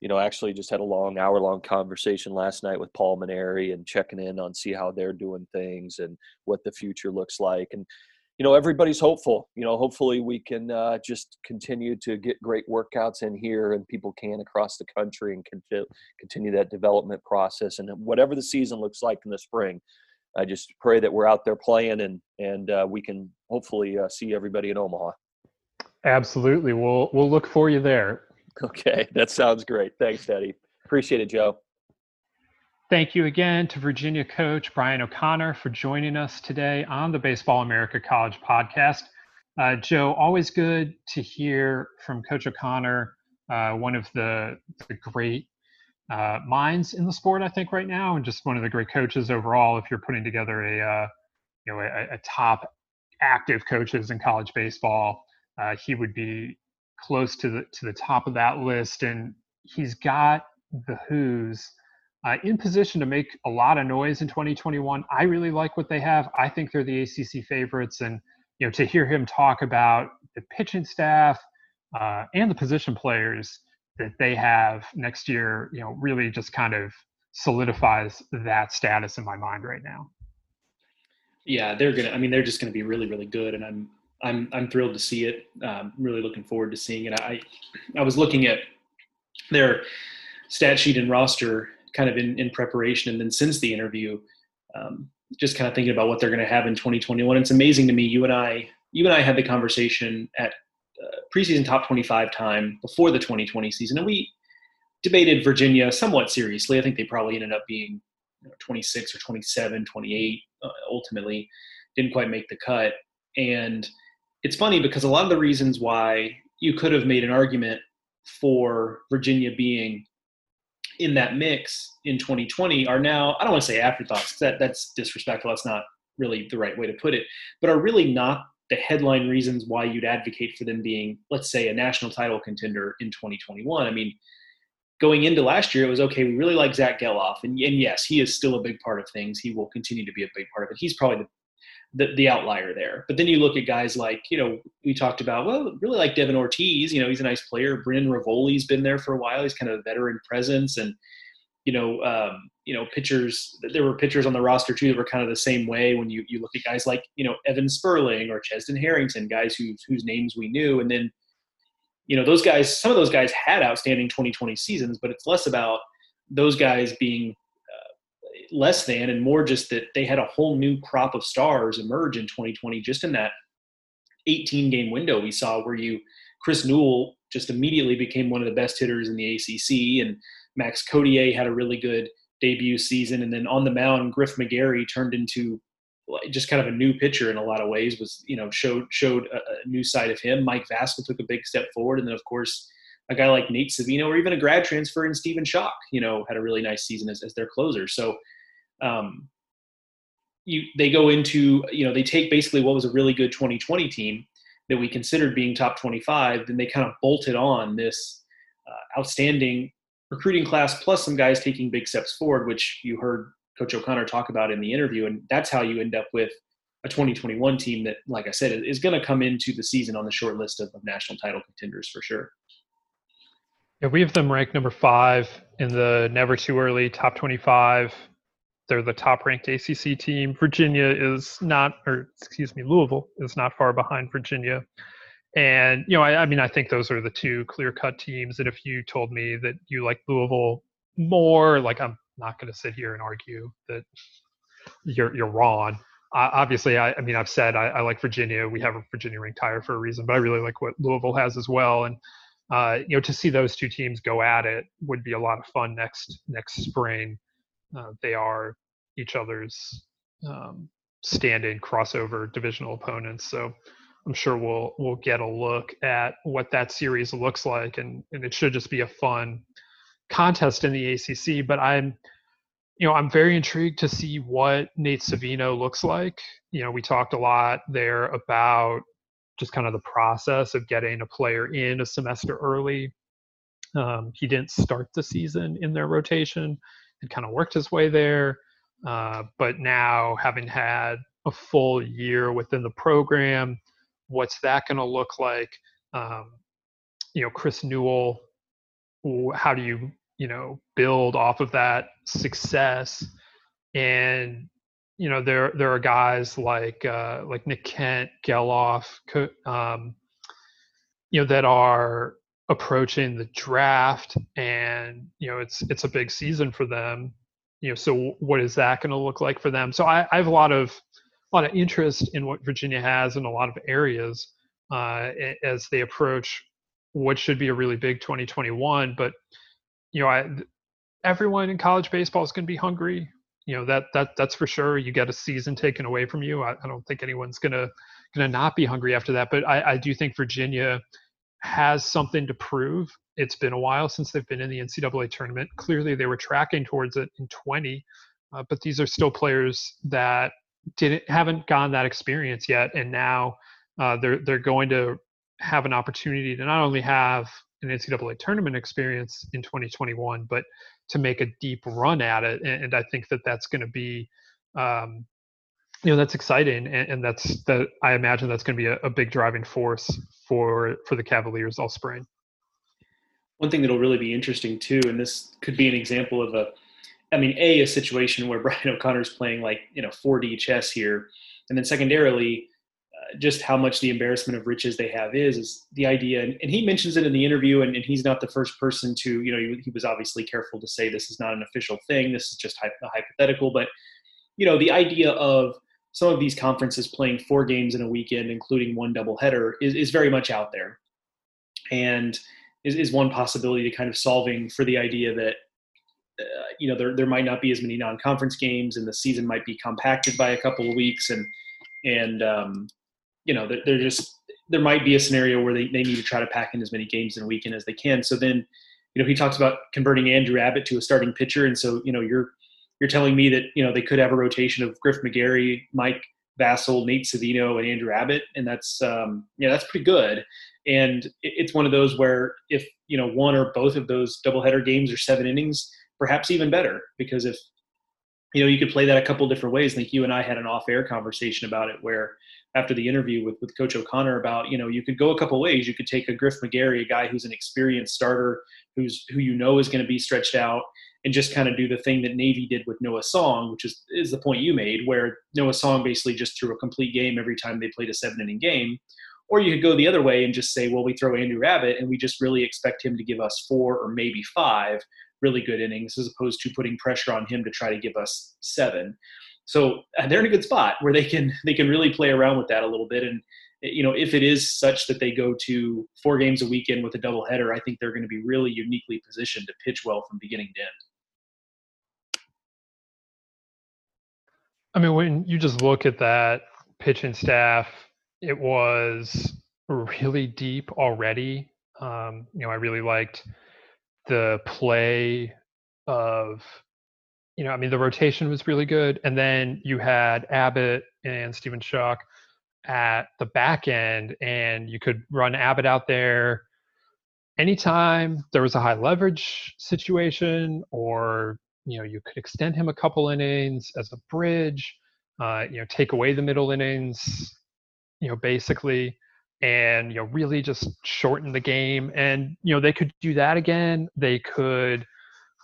you know, actually just had a long hour long conversation last night with Paul Mainieri and checking in on see how they're doing things and what the future looks like. And you know everybody's hopeful. You know hopefully we can uh, just continue to get great workouts in here and people can across the country and con- continue that development process. And whatever the season looks like in the spring i just pray that we're out there playing and and uh, we can hopefully uh, see everybody in omaha. Absolutely. We'll we'll look for you there. [LAUGHS] Okay. That sounds great. Thanks Teddy. appreciate it joe Thank you again to Virginia coach Brian O'Connor for joining us today on the Baseball America College podcast. Uh, Joe, always good to hear from Coach O'Connor, uh, one of the, the great uh, minds in the sport, I think, right now, and just one of the great coaches overall. If you're putting together a uh, you know a, a, top active coaches in college baseball, uh, he would be close to the to the top of that list, and he's got the Who's uh, in position to make a lot of noise in 2021. I really like what they have. I think they're the ACC favorites, and you know to hear him talk about the pitching staff uh, and the position players that they have next year, you know, really just kind of solidifies that status in my mind right now. Yeah, they're gonna. I mean, they're just gonna be really, really good, and I'm I'm I'm thrilled to see it. Um, really looking forward to seeing it. I I was looking at their stat sheet and roster kind of in, in preparation. And then since the interview um, just kind of thinking about what they're going to have in 2021 it's amazing to me you and i you and i had the conversation at uh, preseason top 25 time before the 2020 season. And we debated virginia somewhat seriously. I think they probably ended up being you know, 26 or 27 28 uh, ultimately. Didn't quite make the cut. And it's funny because a lot of the reasons why you could have made an argument for virginia being in that mix in 2020 are now I don't want to say afterthoughts that that's disrespectful. That's not really the right way to put it, but are really not the headline reasons why you'd advocate for them being, let's say, a national title contender in 2021. I mean, going into last year, it was okay. We really like Zach Gelof, and, and yes, he is still a big part of things. He will continue to be a big part of it. He's probably the the, the outlier there. But then you look at guys like, you know, we talked about, well, really like Devin Ortiz, you know, he's a nice player. Brendan Rivoli's been there for a while. He's kind of a veteran presence. And, you know, um, you know, pitchers, there were pitchers on the roster too that were kind of the same way when you, you look at guys like, you know, Evan Sperling or Chesdin Harrington, guys whose, whose names we knew. And then, you know, those guys, some of those guys had outstanding 2020 seasons, but it's less about those guys being less than and more just that they had a whole new crop of stars emerge in 2020 just in that 18 game window we saw where you Chris Newell just immediately became one of the best hitters in the ACC and Max Cotier had a really good debut season. And then on the mound Griff McGarry turned into just kind of a new pitcher in a lot of ways was you know showed showed a, a new side of him. Mike Vasil took a big step forward. And then of course a guy like Nate Savino or even a grad transfer in Stephen Schoch, you know, had a really nice season as, as their closer. So um, you they go into you know they take basically what was a really good 2020 team that we considered being top 25 then they kind of bolted on this uh, outstanding recruiting class plus some guys taking big steps forward which you heard coach o'connor talk about in the interview and that's how you end up with a 2021 team that, like I said, is going to come into the season on the short list of, of national title contenders for sure. Yeah, we have them ranked number five in the never too early top 25. They're the top ranked ACC team. Virginia is not, or excuse me, Louisville is not far behind Virginia. And, you know, I, I mean, I think those are the two clear cut teams. And if you told me that you like Louisville more, like I'm not going to sit here and argue that you're, you're wrong. Uh, obviously, I, I, mean, I've said I, I, like Virginia. We have a Virginia ranked higher for a reason, but I really like what Louisville has as well. And uh, you know, to see those two teams go at it would be a lot of fun next next spring. Uh, they are each other's um, stand-in crossover divisional opponents, so I'm sure we'll we'll get a look at what that series looks like, and and it should just be a fun contest in the ACC. But I'm you know, I'm very intrigued to see what Nate Savino looks like. You know, we talked a lot there about just kind of the process of getting a player in a semester early. Um, he didn't start the season in their rotation and kind of worked his way there. Uh, but now, having had a full year within the program, what's that going to look like? Um, you know, Chris Newell, how do you, you know, build off of that success? And you know there there are guys like uh, like Nick Kent, Gelof, um, you know that are approaching the draft, and you know it's it's a big season for them. You know, so what is that going to look like for them? So I, I, have a lot of a lot of interest in what Virginia has in a lot of areas uh, as they approach what should be a really big 2021. But you know, I, everyone in college baseball is going to be hungry you know that that that's for sure. You get a season taken away from you. I, I don't think anyone's gonna gonna not be hungry after that. But I, I do think Virginia has something to prove. It's been a while since they've been in the NCAA tournament. Clearly, they were tracking towards it in 20, uh, but these are still players that didn't haven't gotten that experience yet, and now uh, they're they're going to have an opportunity to not only have an NCAA tournament experience in 2021, but to make a deep run at it. And, and I think that that's going to be, um, you know, that's exciting, and, and, that's that. I imagine that's going to be a, a big driving force for for the Cavaliers all spring. One thing that'll really be interesting too, and this could be an example of a, I mean, a a situation where [LAUGHS] Brian O'Connor's playing like you know 4D chess here, and then secondarily uh, just how much the embarrassment of riches they have is is the idea and, and he mentions it in the interview and, and, he's not the first person to you know he, he, was obviously careful to say this is not an official thing this is just hy- hypothetical but you know the idea of some of these conferences playing four games in a weekend including one doubleheader is, is very much out there and is, is one possibility to kind of solving for the idea that uh, you know there, there might not be as many non-conference games and the season might be compacted by a couple of weeks and and um, you know, they're, they're just there might be a scenario where they, they need to try to pack in as many games in a weekend as they can. So then, you know, he talks about converting Andrew Abbott to a starting pitcher, and so you know, you're you're telling me that you know they could have a rotation of Griff McGarry, Mike Vasil, Nate Savino, and Andrew Abbott, and that's um, yeah, that's pretty good. And it's one of those where if you know one or both of those doubleheader games are seven innings, perhaps even better, because if you know you could play that a couple different ways. I think you and I had an off-air conversation about it where after the interview with, with Coach O'Connor about, you know, you could go a couple ways. You could take a Griff McGarry, a guy who's an experienced starter, who's who you know is going to be stretched out, and just kind of do the thing that Navy did with Noah Song, which is is the point you made, where Noah Song basically just threw a complete game every time they played a seven inning game. Or you could go the other way and just say, well, we throw Andrew Abbott and we just really expect him to give us four or maybe five really good innings as opposed to putting pressure on him to try to give us seven. So they're in a good spot where they can they can really play around with that a little bit. And you know, if it is such that they go to four games a weekend with a doubleheader, I think they're going to be really uniquely positioned to pitch well from beginning to end. I mean, when you just look at that pitching staff, it was really deep already. Um, you know, I really liked the play of you know, I mean, the rotation was really good. And then you had Abbott and Stephen Schoch at the back end, and you could run Abbott out there anytime there was a high leverage situation, or, you know, you could extend him a couple innings as a bridge. uh, you know, take away the middle innings, you know, basically, and you know, really just shorten the game. And you know, they could do that again. They could,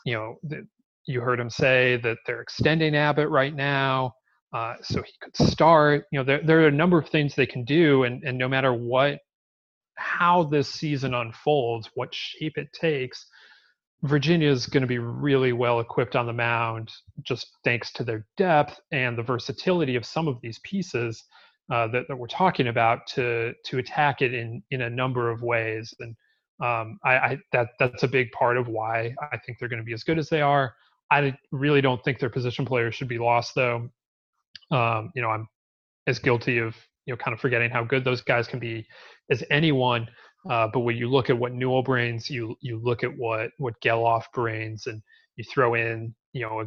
you know, the, you heard him say that they're extending Abbott right now. Uh, so he could start. You know, there, there are a number of things they can do, and, and no matter what, how this season unfolds, what shape it takes, Virginia is going to be really well equipped on the mound, just thanks to their depth and the versatility of some of these pieces uh, that, that we're talking about to to attack it in in a number of ways. And um, I, I that that's a big part of why I think they're going to be as good as they are. I really don't think their position players should be lost, though. Um, you know, I'm as guilty of you know kind of forgetting how good those guys can be as anyone. Uh, but when you look at what Newell brings, you you look at what what Gelof brings, and you throw in you know a,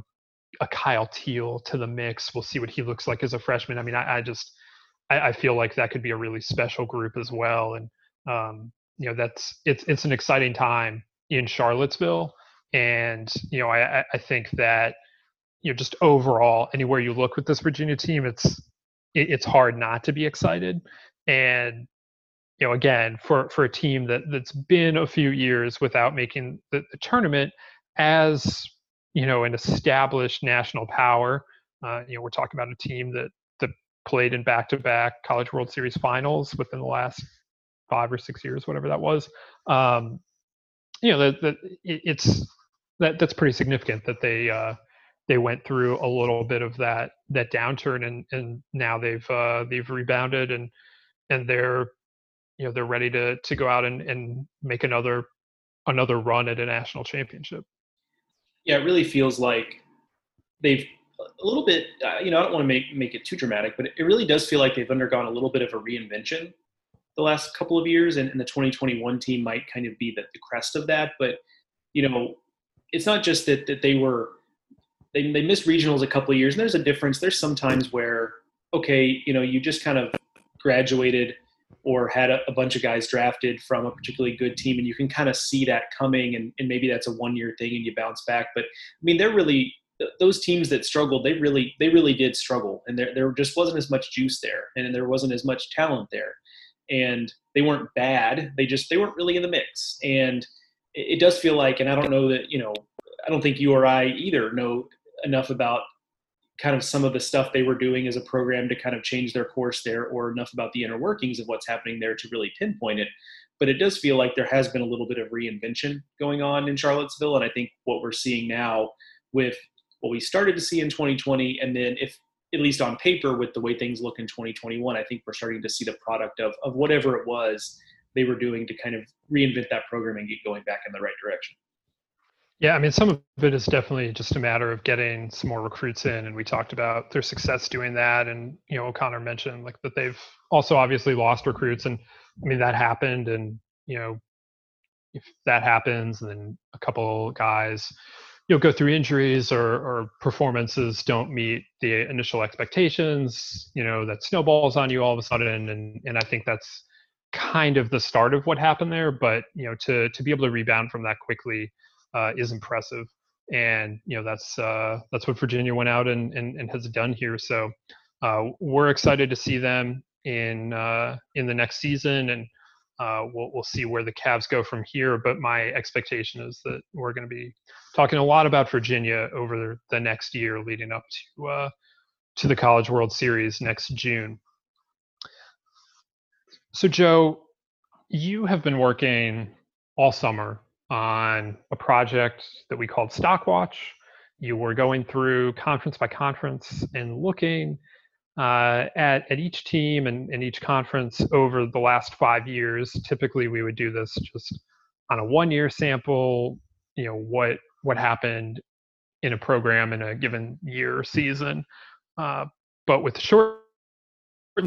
a Kyle Teel to the mix. We'll see what he looks like as a freshman. I mean, I, I just I, I, feel like that could be a really special group as well, and um, you know that's it's it's an exciting time in Charlottesville, and you know I I think that you know just overall anywhere you look with this Virginia team, it's it, it's hard not to be excited, and you know, again, for for a team that that's been a few years without making the, the tournament, as you know, an established national power. Uh, you know, we're talking about a team that that played in back-to-back College World Series finals within the last five or six years, whatever that was. Um, you know, that, that it's that that's pretty significant that they uh, they went through a little bit of that that downturn and and now they've uh, they've rebounded and and they're you know they're ready to to go out and, and make another another run at a national championship. Yeah, it really feels like they've a little bit. Uh, you know, I don't want to make make it too dramatic, but it really does feel like they've undergone a little bit of a reinvention the last couple of years, and, and the 2021 team might kind of be the, the crest of that. But you know, it's not just that that they were they they missed regionals a couple of years, and there's a difference. There's sometimes where okay, you know, you just kind of graduated or had a, a, bunch of guys drafted from a particularly good team and you can kind of see that coming and, and maybe that's a one year thing and you bounce back. But i mean they're really those teams that struggled they really they really did struggle and there, there just wasn't as much juice there and there wasn't as much talent there. And they weren't bad they just they weren't really in the mix. And it, it does feel like and i don't know that you know i don't think you or i either know enough about kind of some of the stuff they were doing as a program to kind of change their course there or enough about the inner workings of what's happening there to really pinpoint it. But it does feel like there has been a little bit of reinvention going on in charlottesville and i think what we're seeing now with what we started to see in 2020 and then if at least on paper with the way things look in 2021 i think we're starting to see the product of, of whatever it was they were doing to kind of reinvent that program and get going back in the right direction yeah, I mean, some of it is definitely just a matter of getting some more recruits in, and we talked about their success doing that. And you know, O'Connor mentioned like that they've also obviously lost recruits, and I mean that happened. And you know, if that happens, then a couple guys, you know, go through injuries or or performances don't meet the initial expectations, you know, that snowballs on you all of a sudden, and and I think that's kind of the start of what happened there. But you know, to to be able to rebound from that quickly uh, is impressive. And you know that's uh, that's what Virginia went out and, and, and has done here. So uh, we're excited to see them in uh, in the next season, and uh, we'll we'll see where the Cavs go from here. But my expectation is that we're going to be talking a lot about Virginia over the next year, leading up to uh, to the College World Series next June. So Joe, you have been working all summer on a project that we called Stockwatch. You were going through conference by conference and looking uh, at, at each team and, and each conference over the last five years. Typically, we would do this just on a one year sample, you know, what, what happened in a program in a given year or season. Uh, but with the shortened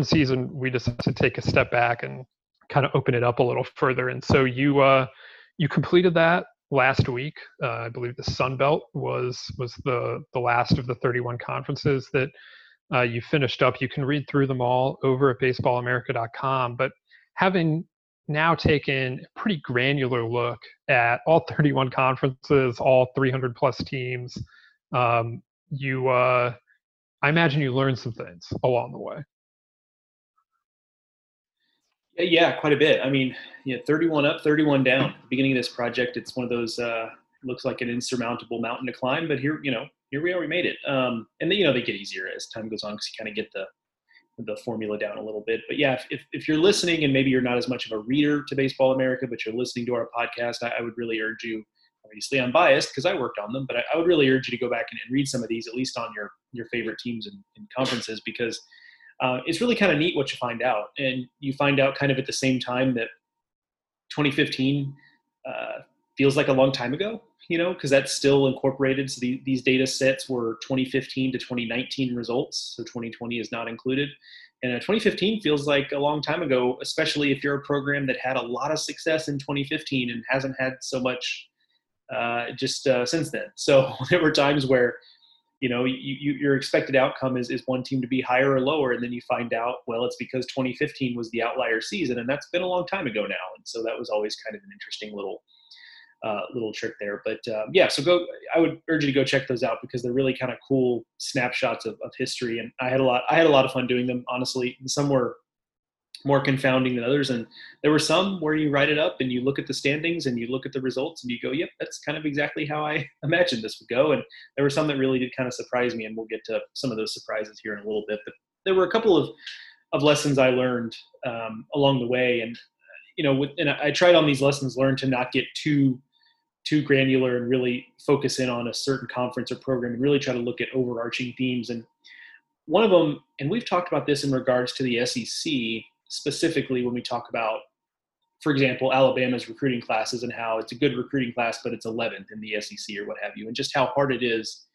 season, we decided to take a step back and kind of open it up a little further. And so you, uh, you completed that last week. Uh, I believe the Sun Belt was was the the last of the 31 conferences that uh, you finished up. You can read through them all over at baseballamerica.com. But having now taken a pretty granular look at all 31 conferences, all 300 plus teams, um, you uh, I imagine you learned some things along the way. Yeah, quite a bit. I mean, yeah, 31 up, 31 down. At the beginning of this project, it's one of those uh, looks like an insurmountable mountain to climb, but here, you know, here we are. We made it. Um, and then, you know, they get easier as time goes on because you kind of get the the formula down a little bit. But yeah, if, if you're listening and maybe you're not as much of a reader to Baseball America, but you're listening to our podcast, I, I would really urge you. Obviously, I'm biased because I worked on them, but I, I, would really urge you to go back and, and, read some of these, at least on your your favorite teams and, and conferences, because uh, it's really kind of neat what you find out, and you find out kind of at the same time that 2015 uh, feels like a long time ago, you know, because that's still incorporated. So the, these data sets were 2015 to 2019 results, so 2020 is not included. And uh, 2015 feels like a long time ago, especially if you're a program that had a lot of success in 2015 and hasn't had so much uh, just uh, since then. So [LAUGHS] there were times where, you know, you, you, your expected outcome is, is one team to be higher or lower, and then you find out, well, it's because 2015 was the outlier season, and that's been a long time ago now. And so that was always kind of an interesting little uh, little trick there. But um, yeah, so go. I would urge you to go check those out because they're really kind of cool snapshots of, of history. And I had a lot. I had a lot of fun doing them. Honestly, some were more confounding than others, and there were some where you write it up and you look at the standings and you look at the results and you go, "Yep, that's kind of exactly how I [LAUGHS] imagined this would go." And there were some that really did kind of surprise me, and we'll get to some of those surprises here in a little bit. But there were a couple of of lessons I learned um, along the way, and you know, with, and I tried on these lessons learned to not get too too granular and really focus in on a certain conference or program and really try to look at overarching themes. And one of them, and we've talked about this in regards to the SEC specifically when we talk about, for example, Alabama's recruiting classes and how it's a good recruiting class, but it's 11th in the SEC or what have you, and just how hard it is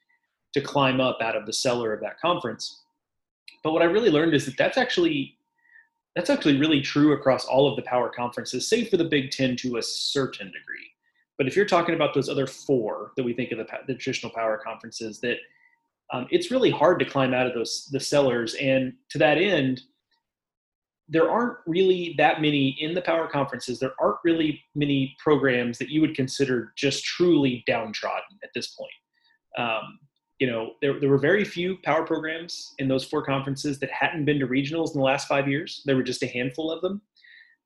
to climb up out of the cellar of that conference. But what I really learned is that that's actually that's actually really true across all of the power conferences, save for the Big Ten to a certain degree. But if you're talking about those other four that we think of the, the traditional power conferences, that um, it's really hard to climb out of those the cellars. And to that end, there aren't really that many in the power conferences. There aren't really many programs that you would consider just truly downtrodden at this point. Um, you know, there, there were very few power programs in those four conferences that hadn't been to regionals in the last five years. There were just a handful of them.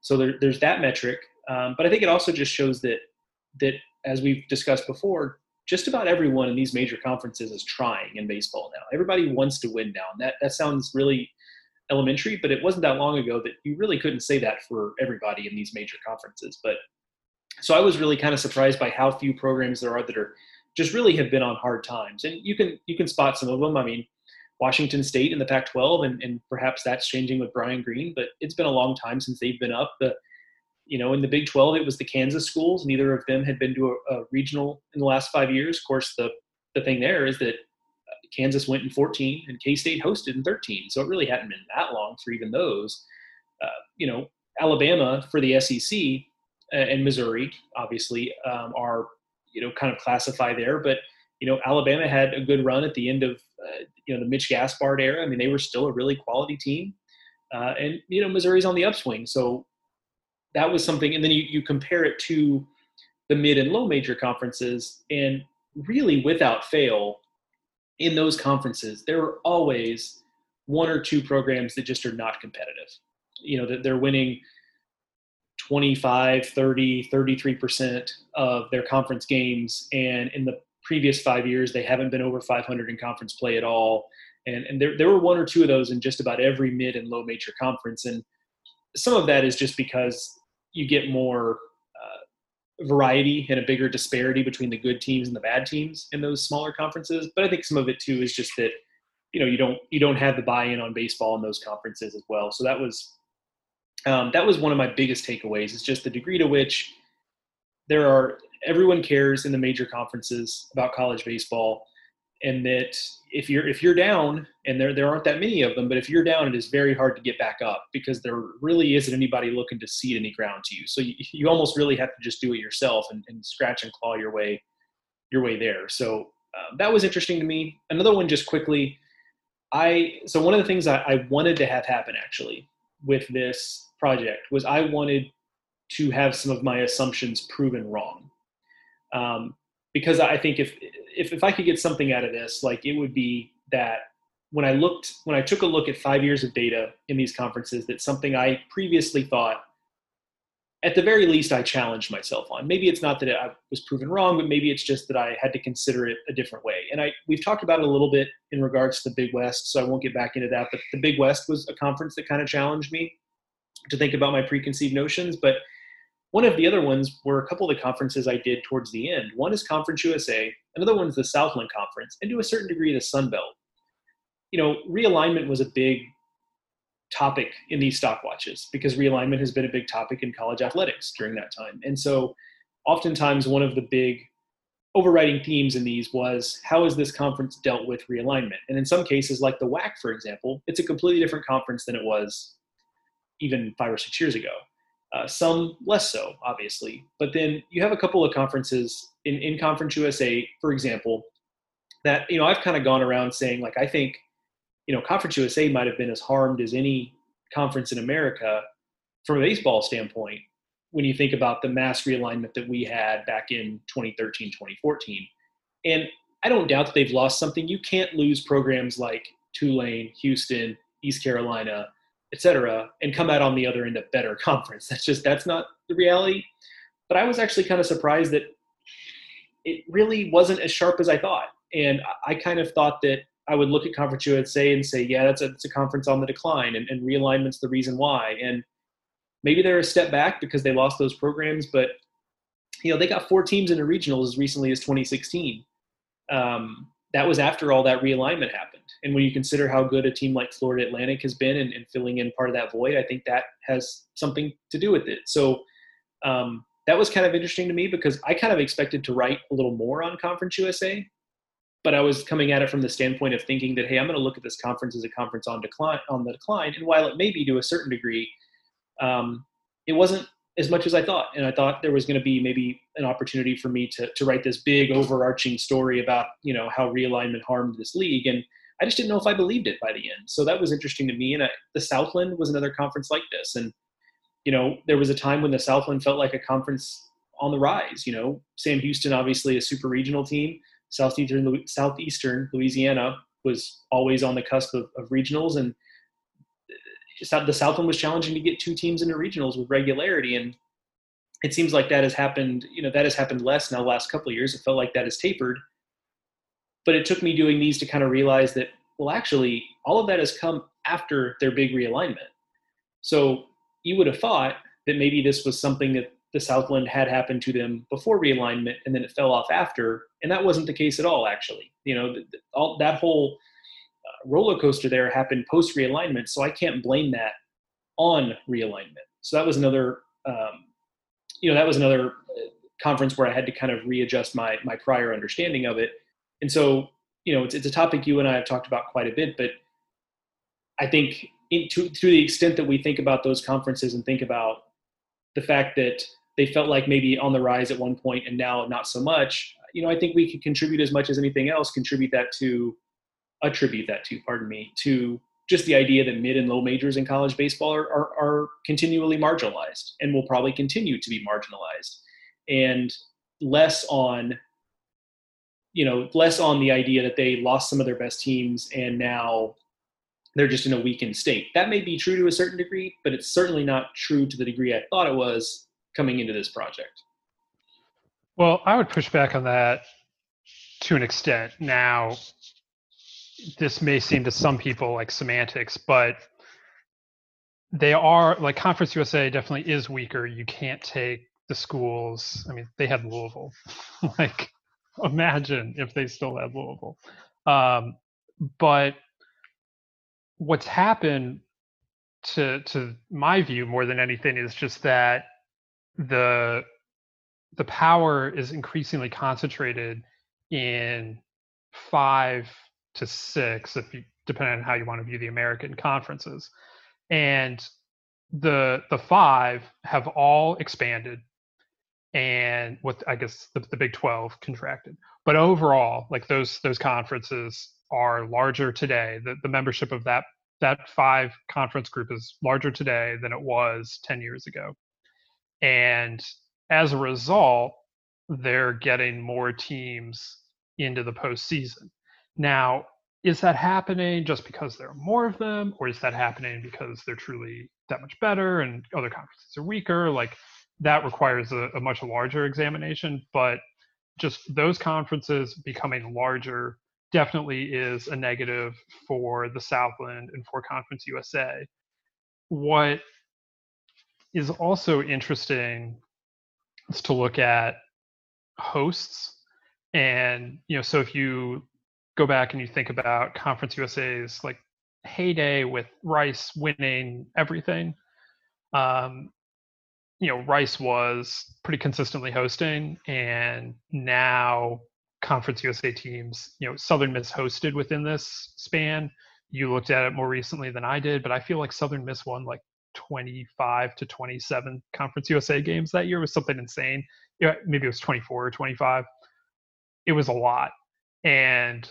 So there, there's that metric. Um, but I think it also just shows that that, as we've discussed before, just about everyone in these major conferences is trying in baseball now. Everybody wants to win now. And that, that sounds really elementary, but it wasn't that long ago that you really couldn't say that for everybody in these major conferences. But so I was really kind of surprised by how few programs there are that are just really have been on hard times. And you can you can spot some of them. I mean, Washington State in the Pac-12, and, and perhaps that's changing with Brian Green, but it's been a long time since they've been up. The you know, in the Big 12, it was the Kansas schools. Neither of them had been to a, a regional in the last five years. Of course, the, the thing there is that Kansas went in 14 and K State hosted in 13. So it really hadn't been that long for even those. Uh, you know, Alabama for the SEC uh, and Missouri, obviously, um, are, you know, kind of classify there. But, you know, Alabama had a good run at the end of, uh, you know, the Mitch Gaspard era. I mean, they were still a really quality team. Uh, and, you know, Missouri's on the upswing. So that was something and then you, you compare it to the mid and low major conferences and really without fail in those conferences there are always one or two programs that just are not competitive. You know that they're winning 25 30 33% of their conference games and in the previous five years they haven't been over 500 in conference play at all. And, and there, there were one or two of those in just about every mid and low major conference and some of that is just because you get more variety and a bigger disparity between the good teams and the bad teams in those smaller conferences. But I think some of it too is just that you know you don't you don't have the buy-in on baseball in those conferences as well. So that was um, that was one of my biggest takeaways. Is just the degree to which there are everyone cares in the major conferences about college baseball and that if you're if you're down and there there aren't that many of them but if you're down it is very hard to get back up because there really isn't anybody looking to cede any ground to you. So you, you almost really have to just do it yourself and, and scratch and claw your way your way there. So uh, that was interesting to me. Another one just quickly i so one of the things I, I wanted to have happen actually with this project was i wanted to have some of my assumptions proven wrong. Um, because i think if if, if I could get something out of this, like it would be that when I looked, when I took a look at five years of data in these conferences, that's something I previously thought, at the very least, I challenged myself on. Maybe it's not that I was proven wrong, but maybe it's just that I had to consider it a different way. And I we've talked about it a little bit in regards to the Big West, so I won't get back into that. But the Big West was a conference that kind of challenged me to think about my preconceived notions. But one of the other ones were a couple of the conferences I did towards the end. One is Conference USA, another one is the Southland Conference, and to a certain degree the Sun Belt. You know, realignment was a big topic in these stock watches because realignment has been a big topic in college athletics during that time. And so oftentimes one of the big overriding themes in these was how has this conference dealt with realignment? And in some cases, like the WAC, for example, it's a completely different conference than it was even five or six years ago. Uh, some less so, obviously. But then you have a couple of conferences in, in Conference USA, for example, that, you know, I've kind of gone around saying, like, I think you know, Conference USA might have been as harmed as any conference in America from a baseball standpoint when you think about the mass realignment that we had back in 2013, 2014. And I don't doubt that they've lost something. You can't lose programs like Tulane, Houston, East Carolina, et cetera, and come out on the other end a better [LAUGHS] conference. That's just, that's not the reality. But I was actually kind of surprised that it really wasn't as sharp as I thought. And I kind of thought that I would look at Conference USA and say, yeah, that's a, that's a conference on the decline, and, and realignment's the reason why. And maybe they're a step back because they lost those programs, but you know they got four teams in the regionals as recently as 2016. Um, that was after all that realignment happened. And when you consider how good a team like Florida Atlantic has been in, in filling in part of that void, I think that has something to do with it. So um, that was kind of interesting to me because I kind of expected to write a little more on Conference USA but I was coming at it from the standpoint of thinking that hey, I'm going to look at this conference as a conference on decline on the decline, and while it may be to a certain degree, um, it wasn't as much as I thought, and I thought there was going to be maybe an opportunity for me to to write this big overarching story about you know how realignment harmed this league, and I just didn't know if I believed it by the end. So that was interesting to me, and I, the Southland was another conference like this, and you know there was a time when the Southland felt like a conference on the rise. You know, Sam Houston obviously a super regional team. Southeastern southeastern Louisiana was always on the cusp of, of regionals, and the Southland was challenging to get two teams into regionals with regularity, and it seems like that has happened. You know, that has happened less now the last couple of years. It felt like that has tapered, but it took me doing these to kind of realize that well, actually, all of that has come after their big realignment. So you would have thought that maybe this was something that the Southland had happened to them before realignment, and then it fell off after, and that wasn't the case at all. Actually, you know, all that whole roller coaster there happened post realignment, so I can't blame that on realignment. So that was another, um, you know, that was another uh, conference where I had to kind of readjust my my prior understanding of it, and so you know, it's it's a topic you and I have talked about quite a bit, but I think in, to to the extent that we think about those conferences and think about the fact that they felt like maybe on the rise at one point and now not so much you know i think we could contribute as much as anything else contribute that to attribute that to pardon me to just the idea that mid and low majors in college baseball are, are, are continually marginalized and will probably continue to be marginalized and less on you know less on the idea that they lost some of their best teams and now they're just in a weakened state that may be true to a certain degree but it's certainly not true to the degree i thought it was coming into this project? Well, I would push back on that to an extent. Now, this may seem to some people like semantics, but they are like Conference USA definitely is weaker. You can't take the schools. I mean, they had Louisville. [LAUGHS] like, imagine if they still had Louisville. Um, but what's happened to to my view more than anything is just that the the power is increasingly concentrated in five to six, if you depending on how you want to view the American conferences, and the the five have all expanded, and with I guess the, the Big Twelve contracted, but overall, like those those conferences are larger today. The the membership of that that five conference group is larger today than it was 10 years ago and as a result, they're getting more teams into the postseason. Now, is that happening just because there are more of them, or is that happening because they're truly that much better and other conferences are weaker? Like that requires a, a much larger examination, but just those conferences becoming larger definitely is a negative for the Southland and for Conference USA. What is also interesting is to look at hosts. And, you know, so if you go back and you think about Conference USA's like heyday with Rice winning everything, um, you know, Rice was pretty consistently hosting, and now Conference USA teams, you know, Southern Miss hosted within this span. You looked at it more recently than I did, but I feel like Southern Miss won like 25 to 27 Conference USA games that year. It was something insane. Maybe it was 24 or 25. It was a lot, and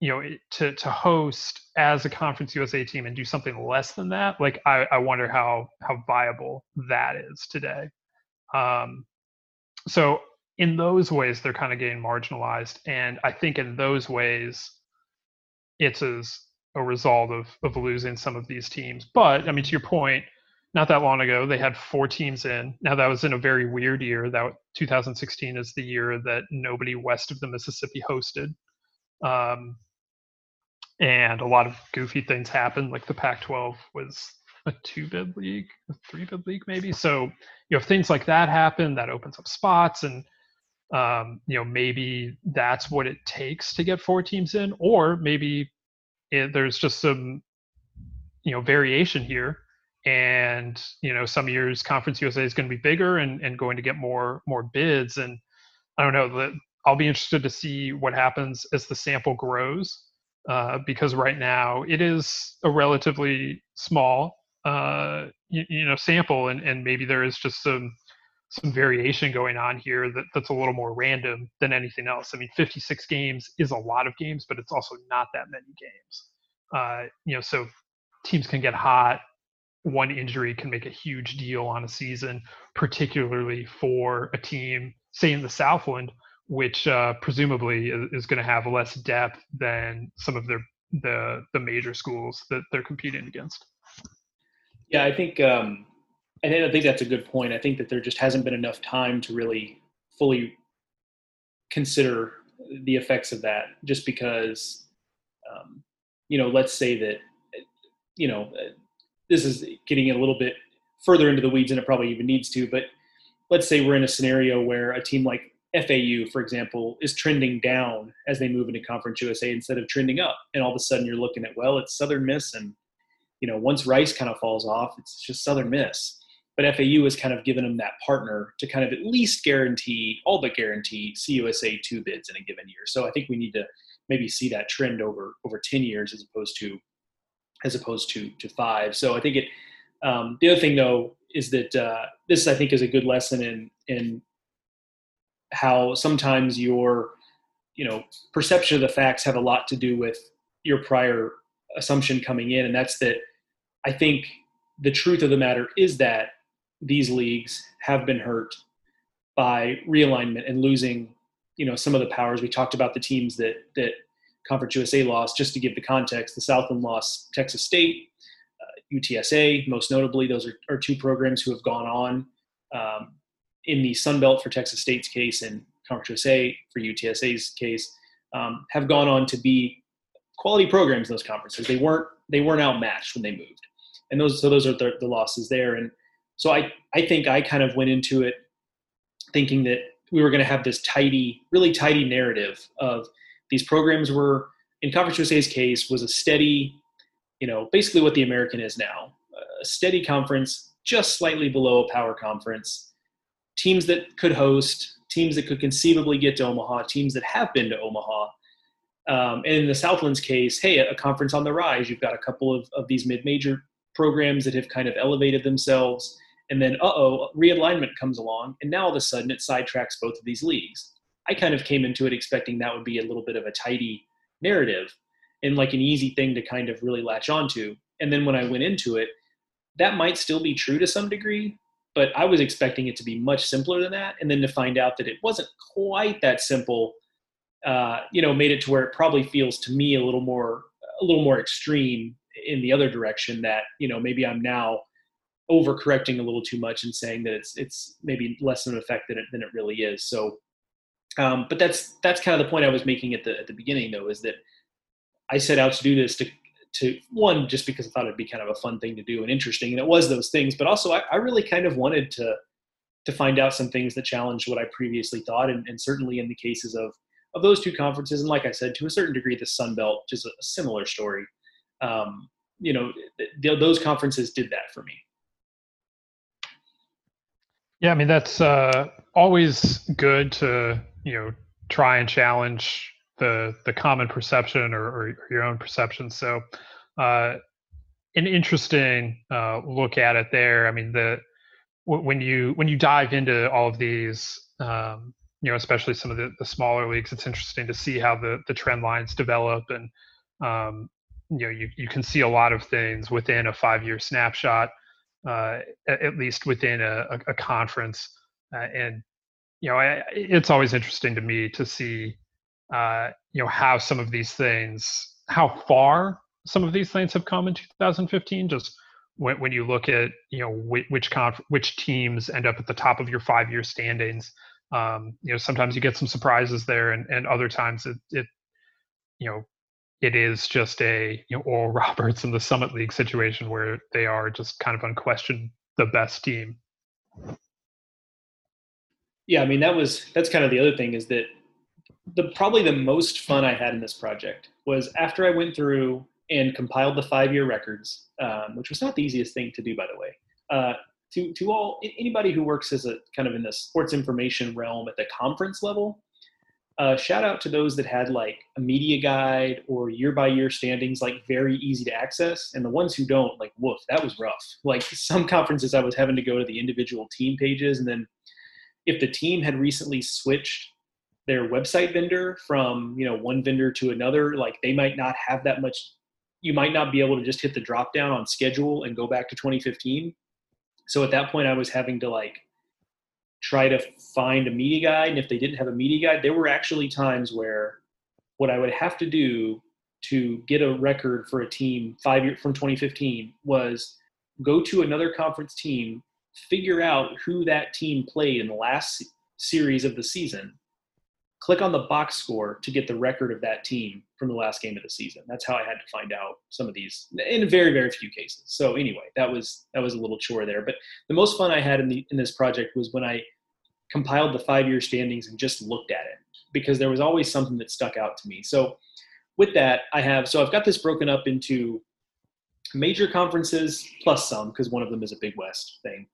you know, to to host as a Conference USA team and do something less than that, like I, I wonder how how viable that is today. Um, so in those ways, they're kind of getting marginalized, and I think in those ways, it's as a result of of losing some of these teams. But I mean, to your point, not that long ago, they had four teams in. Now that was in a very weird year. That 2016 is the year that nobody west of the Mississippi hosted. Um, and a lot of goofy things happen. Like the Pac-12 was a two-bid league, a three-bid league maybe. So you know, if things like that happen, that opens up spots, and um, you know maybe that's what it takes to get four teams in, or maybe it, there's just some you know variation here, and you know some years Conference USA is going to be bigger and and going to get more more bids, and I don't know. The, I'll be interested to see what happens as the sample grows uh, because right now it is a relatively small uh, you, you, know sample and, and maybe there is just some some variation going on here that, that's a little more random than anything else. I mean, 56 games is a lot of games, but it's also not that many games. Uh, you know, so teams can get hot. One injury can make a huge deal on a season, particularly for a team, say in the Southland, which uh, presumably is, going to have less depth than some of their the the major schools that they're competing against. Yeah, I think um, I think that's a good point. I think that there just hasn't been enough time to really fully consider the effects of that. Just because, um, you know, let's say that, you know, this is getting a little bit further into the weeds than it probably even needs to. But let's say we're in a scenario where a team like FAU, for example, is trending down as they move into Conference USA instead of trending up. And all of a sudden you're looking at, well, it's Southern Miss. And, you know, once Rice kind of falls off, it's just Southern Miss. But FAU has kind of given them that partner to kind of at least guarantee, all but guarantee CUSA two bids in a given year. So I think we need to maybe see that trend over over 10 years as opposed to as opposed to to five. So I think it um, the other thing though is that uh, this I think is a good lesson in in how sometimes your you know perception of the facts have a lot to do with your prior assumption coming in. And that's that i think the truth of the matter is that these leagues have been hurt by realignment and losing you know some of the powers. We talked about the teams that that conference usa lost. Just to give the context the southland lost texas state uh, utsa most notably. Those are, are, two programs who have gone on. Um, in the Sun Belt for Texas State's case and Conference USA for UTSA's case um, have gone on to be quality programs in those conferences. They weren't they weren't outmatched when they moved, and those so those are the, the losses there. And so I I think I kind of went into it thinking that we were going to have this tidy, really tidy narrative of these programs were in Conference USA's case was a steady, you know, basically what the American is now, a steady conference, just slightly below a power conference teams that could host, teams that could conceivably get to Omaha, teams that have been to Omaha. Um, and in the Southlands case, hey, a conference on the rise. You've got a couple of, of these mid-major programs that have kind of elevated themselves. And then, uh-oh, realignment comes along, and now all of a sudden it sidetracks both of these leagues. I kind of came into it expecting that would be a little bit of a tidy narrative and like an easy thing to kind of really latch onto. And then when I went into it, that might still be true to some degree, but I was expecting it to be much simpler than that, and then to find out that it wasn't quite that simple uh, you know, made it to where it probably feels to me a little more a little more extreme in the other direction. That you know maybe I'm now overcorrecting a little too much and saying that it's it's maybe less of an effect than it than it really is. So, um, but that's that's kind of the point I was making at the at the beginning though is that I set out to do this to to one just because I thought it'd be kind of a fun thing to do and interesting, and it was those things. But also, I, I really kind of wanted to to find out some things that challenged what I previously thought, and, and certainly in the cases of of those two conferences, and like I said, to a certain degree, the Sun Belt, just a, similar story. Um, you know, th- those conferences did that for me. Yeah, I mean that's uh, always good to you know try and challenge the the common perception or, or your own perception. So, uh, an interesting uh, look at it there. I mean, the when you when you dive into all of these, um, you know, especially some of the, the smaller leagues, it's interesting to see how the the trend lines develop, and um, you know, you you can see a lot of things within a five year snapshot, uh, at, least within a, a, a conference, uh, and you know, I, it's always interesting to me to see uh, you know how some of these things how far some of these things have come in 2015 just when, when you look at you know which which, conf- which teams end up at the top of your five year standings um, you know sometimes you get some surprises there and, and other times it, it you know it is just a you know Oral [LAUGHS] Roberts in the Summit League situation where they are just kind of unquestioned the best team. Yeah, I mean that was that's kind of the other thing is that the probably the most fun I had in this project was after I went through and compiled the five year records, um, which was not the easiest thing to do, by the way. Uh, to to all anybody who works as a kind of in the sports information realm at the conference level, uh, shout out to those that had like a media guide or year by year standings, like very easy to access, and the ones who don't, like woof, that was rough. Like some conferences, I was having to go to the individual team pages, and then if the team had recently switched their website vendor from you know one vendor to another like they might not have that much you might not be able to just hit the drop down on schedule and go back to 2015 so at that point i was having to like try to find a media guide and if they didn't have a media guide there were actually times where what i would have to do to get a record for a team five year from 2015 was go to another conference team figure out who that team played in the last series of the season click on the box score to get the record of that team from the last game of the season. That's how I had to find out some of these in very very few cases. So anyway, that was that was a little chore there. But the most fun I had in the in this project was when I compiled the five year standings and just looked at it because there was always something that stuck out to me. So with that, I have so I've got this broken up into major conferences plus some because one of them is a Big West thing,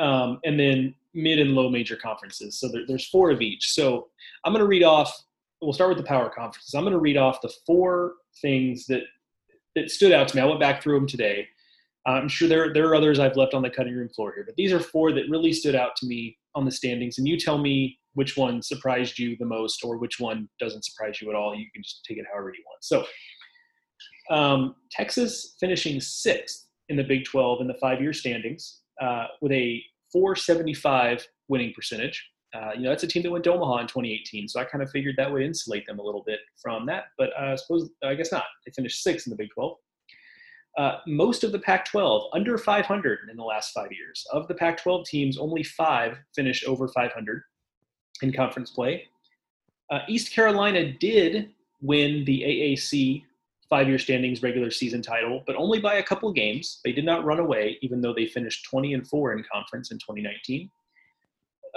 um, and then mid and low major conferences. So there, there's four of each. So I'm going to read off. We'll start with the power conferences. I'm going to read off the four things that that stood out to me. I went back through them today. I'm sure there there are others I've left on the cutting room floor here, but these are four that really stood out to me on the standings. And you tell me which one surprised you the most, or which one doesn't surprise you at all. You can just take it however you want. So, um, Texas finishing sixth in the Big 12 in the five-year standings uh, with a 475 winning percentage. Uh, you know, that's a team that went to Omaha in 2018, so I kind of figured that would insulate them a little bit from that. But uh, I suppose I guess not. They finished sixth in the Big 12. Uh, most of the Pac-12 under 500 in the last five years. Of the Pac-12 teams, only five finished over 500 in conference play. Uh, East Carolina did win the AAC five year standings regular season title, but only by a couple games. They did not run away, even though they finished 20 and 4 in conference in 2019.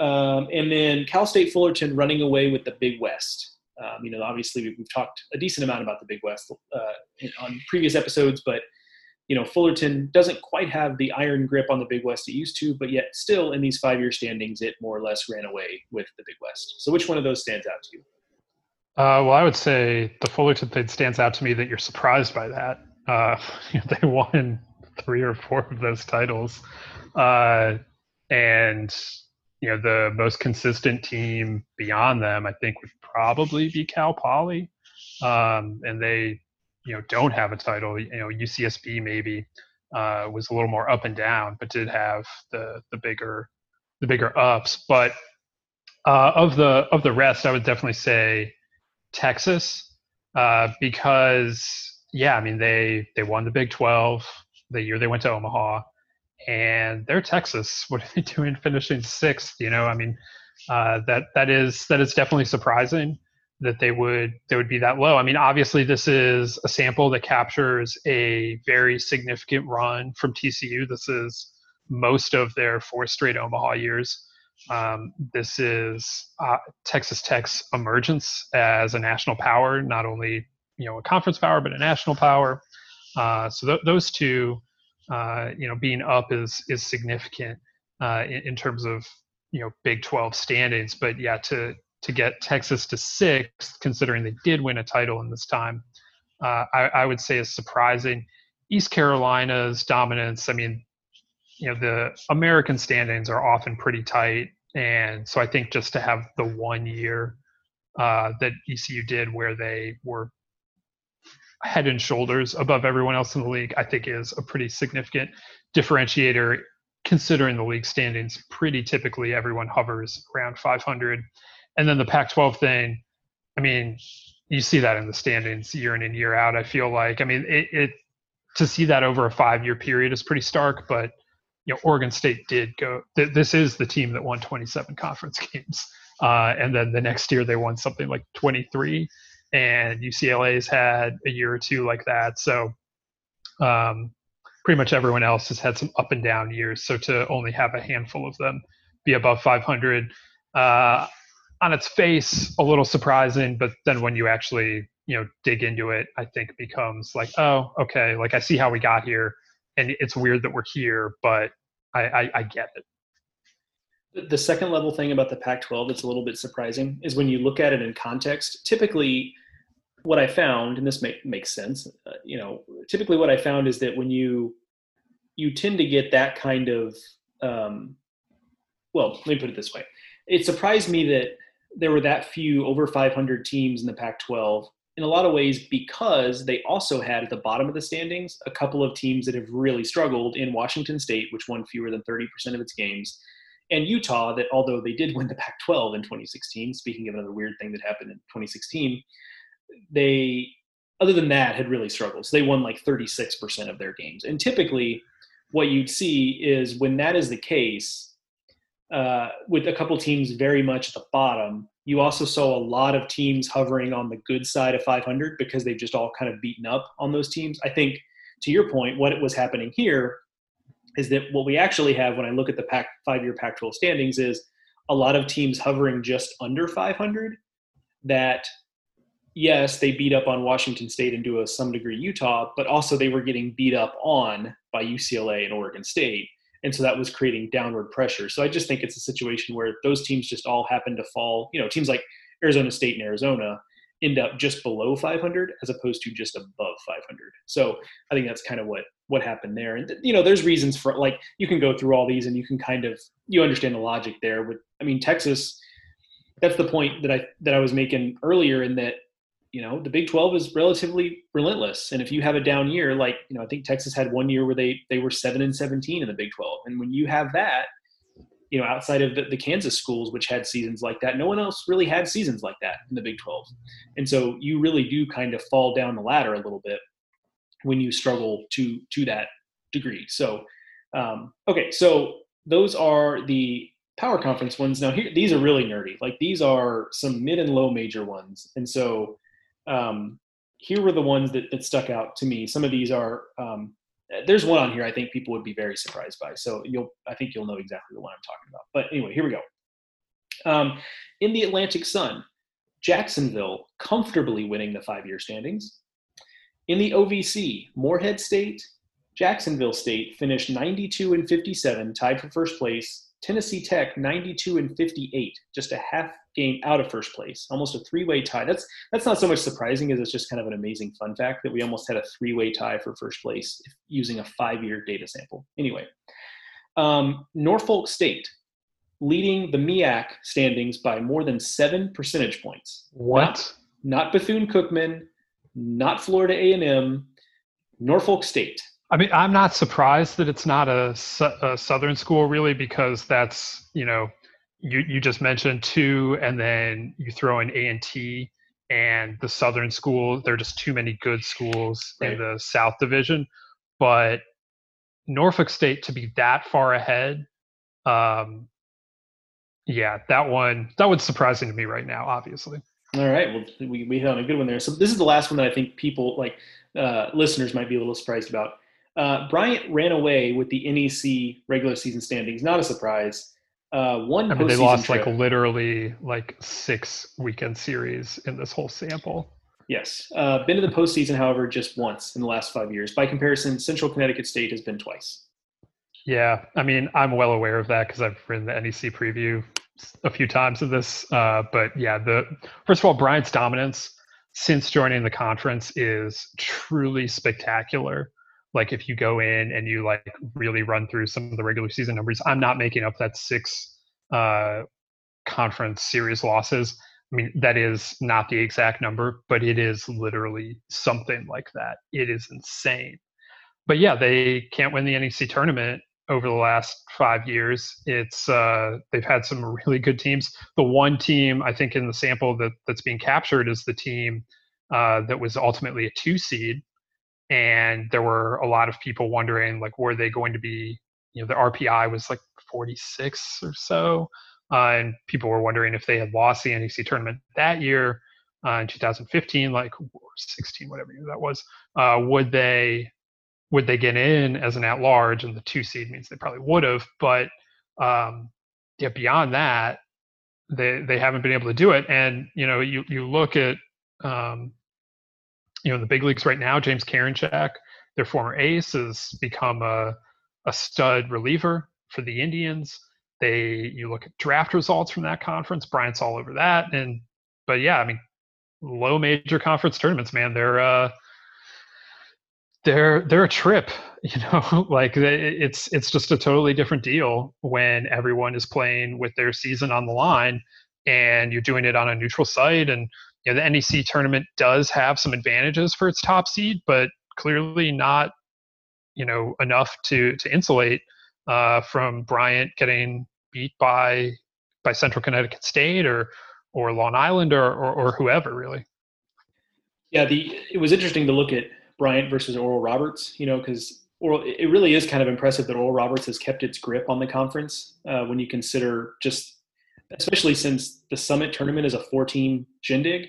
Um, and then Cal State Fullerton running away with the Big West. Um, you know, obviously we've, we've, talked a decent amount about the Big West uh, on previous episodes, but you know, Fullerton doesn't quite have the iron grip on the Big West it used to, but yet still in these five-year standings, it more or less ran away with the Big West. So, which one of those stands out to you? Uh, well, I would say the Fullerton thing stands out to me that you're surprised by that. Uh, [LAUGHS] they won three or four of those titles, uh, and you know the most consistent team beyond them, I think, would probably be Cal Poly, um, and they you know don't have a title. You know UCSB maybe uh, was a little more up and down, but did have the the bigger the bigger ups. But uh, of the of the rest, I would definitely say Texas uh, because yeah, I mean they they won the Big Twelve the year they went to Omaha, and they're Texas. [LAUGHS] What are they doing, finishing sixth? You know, I mean uh, that that is that is definitely surprising that they would they would be that low. I mean, obviously this is a sample that captures a very significant run from TCU. This is most of their four straight Omaha years. Um, this is uh, Texas Tech's emergence as a national power, not only you know a conference power but a national power. Uh, so th- those two, uh, you know, being up is is significant uh, in, in, terms of you know Big 12 standings. But yeah, to to get Texas to sixth, considering they did win a title in this time, uh, I, I would say is surprising. East Carolina's dominance. I mean, you know the American standings are often pretty tight, and so I think just to have the one year uh, that ECU did where they were head and shoulders above everyone else in the league, I think is a pretty significant differentiator. Considering the league standings, pretty typically everyone hovers around 500, and then the Pac-12 thing. I mean, you see that in the standings year in and year out. I feel like, I mean, it, it to see that over a five-year period is pretty stark, but you know, Oregon State did go. Th- this is the team that won 27 [LAUGHS] conference games, uh, and then the next year they won something like 23, and UCLA's had a year or two like that. So, um, pretty much everyone else has had some up and down years. So to only have a handful of them be above 500, uh, on its face, a little surprising. But then when you actually you know dig into it, I think becomes like, oh, okay, like I see how we got here and it's weird that we're here, but I, I, I get it. The second level thing about the Pac 12 that's a little bit surprising is when you look at it in context, typically what I found, and this make, makes sense, uh, you know, typically what I found is that when you you tend to get that kind of um, well, let me put it this way. It surprised me that there were that few over 500 teams in the Pac 12 in a lot of ways because they also had at the bottom of the standings a couple of teams that have really struggled in Washington State, which won fewer than 30% of its games, and Utah, that although they did win the Pac 12 in 2016, speaking of another weird thing that happened in 2016, they, other than that, had really struggled. So they won like 36% of their games. And typically, what you'd see is when that is the case, uh, with a couple teams very much at the bottom, you also saw a lot of teams hovering on the good side of 500 because they've just all kind of beaten up on those teams. I think, to your point, what was happening here is that what we actually have when I look at the Pac five-year Pac-12 standings is a lot of teams hovering just under 500. That yes, they beat up on Washington State and to a some degree Utah, but also they were getting beat up on by UCLA and Oregon State and so that was creating downward pressure. So I just think it's a situation where those teams just all happen to fall. You know, teams like Arizona State and Arizona end up just below 500 as opposed to just above 500. So I think that's kind of what what happened there. And you know, there's reasons for like you can go through all these and you can kind of you understand the logic there. But I mean, Texas. That's the point that I that I was making earlier in that you know the big 12 is relatively relentless. And if you have a down year like you know i think texas had one year where they they were 7 and 17 in the big 12 and when you have that you know outside of the, the kansas schools which had seasons like that no one else really had seasons like that in the big 12 and so you really do kind of fall down the ladder a little bit when you struggle to to that degree. So um, okay so those are the power conference ones. Now here these are really nerdy. Like these are some mid and low major ones. And so um, here were the ones that, that stuck out to me. Some of these are um, there's one on here I think people would be very surprised by. So you'll I think you'll know exactly the one I'm talking about. But anyway, here we go. Um, in the Atlantic Sun, Jacksonville comfortably winning the five-year standings. In the OVC, Morehead State, Jacksonville State finished 92 and 57, tied for first place. Tennessee Tech 92 and 58, just a half game out of first place, almost a three-way tie. That's that's not so much surprising as it's just kind of an amazing fun fact that we almost had a three-way tie for first place using a five-year data sample. Anyway, um, Norfolk State leading the MEAC standings by more than seven percentage points. What? Not, not Bethune-Cookman, not Florida A&M, Norfolk State. I mean, I'm not surprised that it's not a, a Southern school, really, because that's you know you you just mentioned two, and then you throw in A and T and the Southern school. There are just too many good schools Right. in the South Division, but Norfolk State to be that far ahead, um, yeah, that one that one's surprising to me right now. Obviously, All right. Well, we, we hit on a good one there. So this is the last one that I think people like uh, listeners might be a little surprised about. Uh, Bryant ran away with the NEC regular season standings. Not a surprise. Uh, one I mean they lost trip. like literally like six weekend series in this whole sample. Yes. Uh, been to the postseason, however, just once in the last five years. By comparison, Central Connecticut State has been twice. Yeah, I mean, I'm well aware of that because I've written the NEC preview a few times of this. Uh, but yeah, the first of all, Bryant's dominance since joining the conference is truly spectacular. Like if you go in and you like really run through some of the regular season numbers, I'm not making up that six uh, conference series losses. I mean, that is not the exact number, but it is literally something like that. It is insane. But yeah, they can't win the NEC tournament over the last five years. It's uh, they've had some really good teams. The one team I think in the sample that that's being captured is the team uh, that was ultimately a two seed, and there were a lot of people wondering like were they going to be you know the RPI was like 46 or so, uh, and people were wondering if they had lost the NEC tournament that year uh, in 2015, like or 16, whatever year that was, uh, would they would they get in as an at large? And the two seed means they probably would have, but um, yeah, beyond that, they they haven't been able to do it. And you know, you you look at um, you know in the big leagues right now, James Karinchak, their former ace, has become a a stud reliever for the Indians. They you look at draft results from that conference, Bryant's all over that. And but yeah, I mean, low major conference tournaments, man, they're uh they're they're a trip [LAUGHS] you know like it's it's just a totally different deal when everyone is playing with their season on the line and you're doing it on a neutral site and you know the NEC tournament does have some advantages for its top seed but clearly not you know enough to to insulate uh, from Bryant getting beat by by Central Connecticut State or or Long Island or or, or whoever really Yeah, the it was interesting to look at Bryant versus Oral Roberts. You know, because Oral it really is kind of impressive that Oral Roberts has kept its grip on the conference uh, when you consider just, especially since the Summit tournament is a four-team shindig.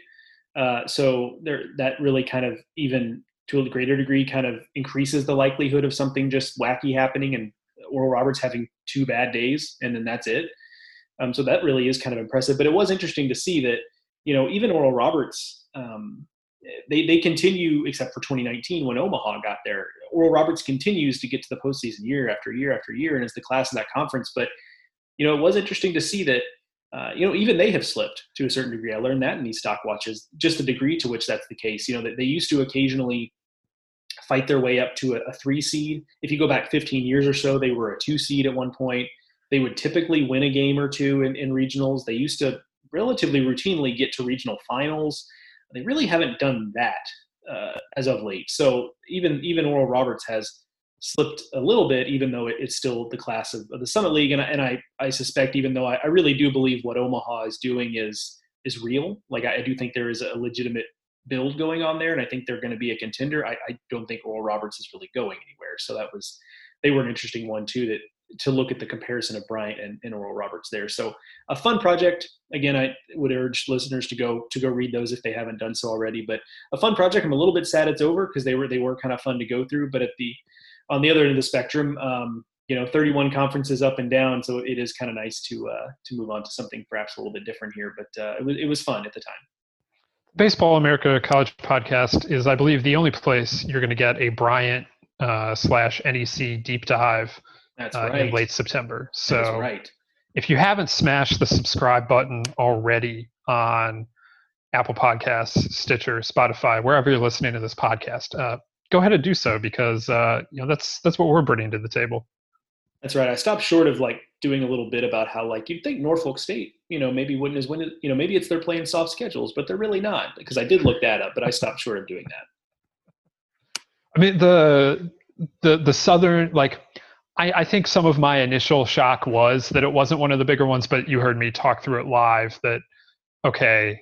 Uh, so there, that really kind of even to a greater degree kind of increases the likelihood of something just wacky happening and Oral Roberts having two bad days and then that's it. Um, so that really is kind of impressive. But it was interesting to see that you know even Oral Roberts. Um, they they continue except for 2019 when Omaha got there. Oral Roberts continues to get to the postseason year after year after year and is the class of that conference. But you know, it was interesting to see that uh, you know even they have slipped to a certain degree. I learned that in these stock watches, just the degree to which that's the case. You know that they used to occasionally fight their way up to a, a three seed. If you go back 15 years or so, they were a two seed at one point. They would typically win a game or two in, in regionals. They used to relatively routinely get to regional finals they really haven't done that uh, as of late. So even even Oral Roberts has slipped a little bit, even though it, it's still the class of, of the Summit League. And, I- and I, I suspect, even though I, I really do believe what Omaha is doing is is real. Like I, I do think there is a legitimate build going on there, and I think they're going to be a contender. I, I don't think Oral Roberts is really going anywhere. So that was they were an interesting one too. That to look at the comparison of Bryant and, and Oral Roberts there. So a fun project. Again, I would urge listeners to go to go read those if they haven't done so already. But a fun project. I'm a little bit sad it's over because they were they were kind of fun to go through. But at the on the other end of the spectrum, um, you know, 31 conferences up and down, so it is kind of nice to uh, to move on to something perhaps a little bit different here. But uh, it was it was fun at the time. Baseball America College Podcast is, I believe, the only place you're going to get a Bryant uh, slash NEC deep dive That's uh, right. in late September. So That's right. if you haven't smashed the subscribe button already on Apple Podcasts, Stitcher, Spotify, wherever you're listening to this podcast, uh, go ahead and do so because uh, you know that's that's what we're bringing to the table. That's right. I stopped short of like doing a little bit about how like you'd think Norfolk State, you know, maybe wouldn't as win it, you know, maybe it's they're playing soft schedules, but they're really not because I did look that up, but I stopped short of doing that. I mean the the the southern like I, I think some of my initial shock was that it wasn't one of the bigger ones, but you heard me talk through it live that okay,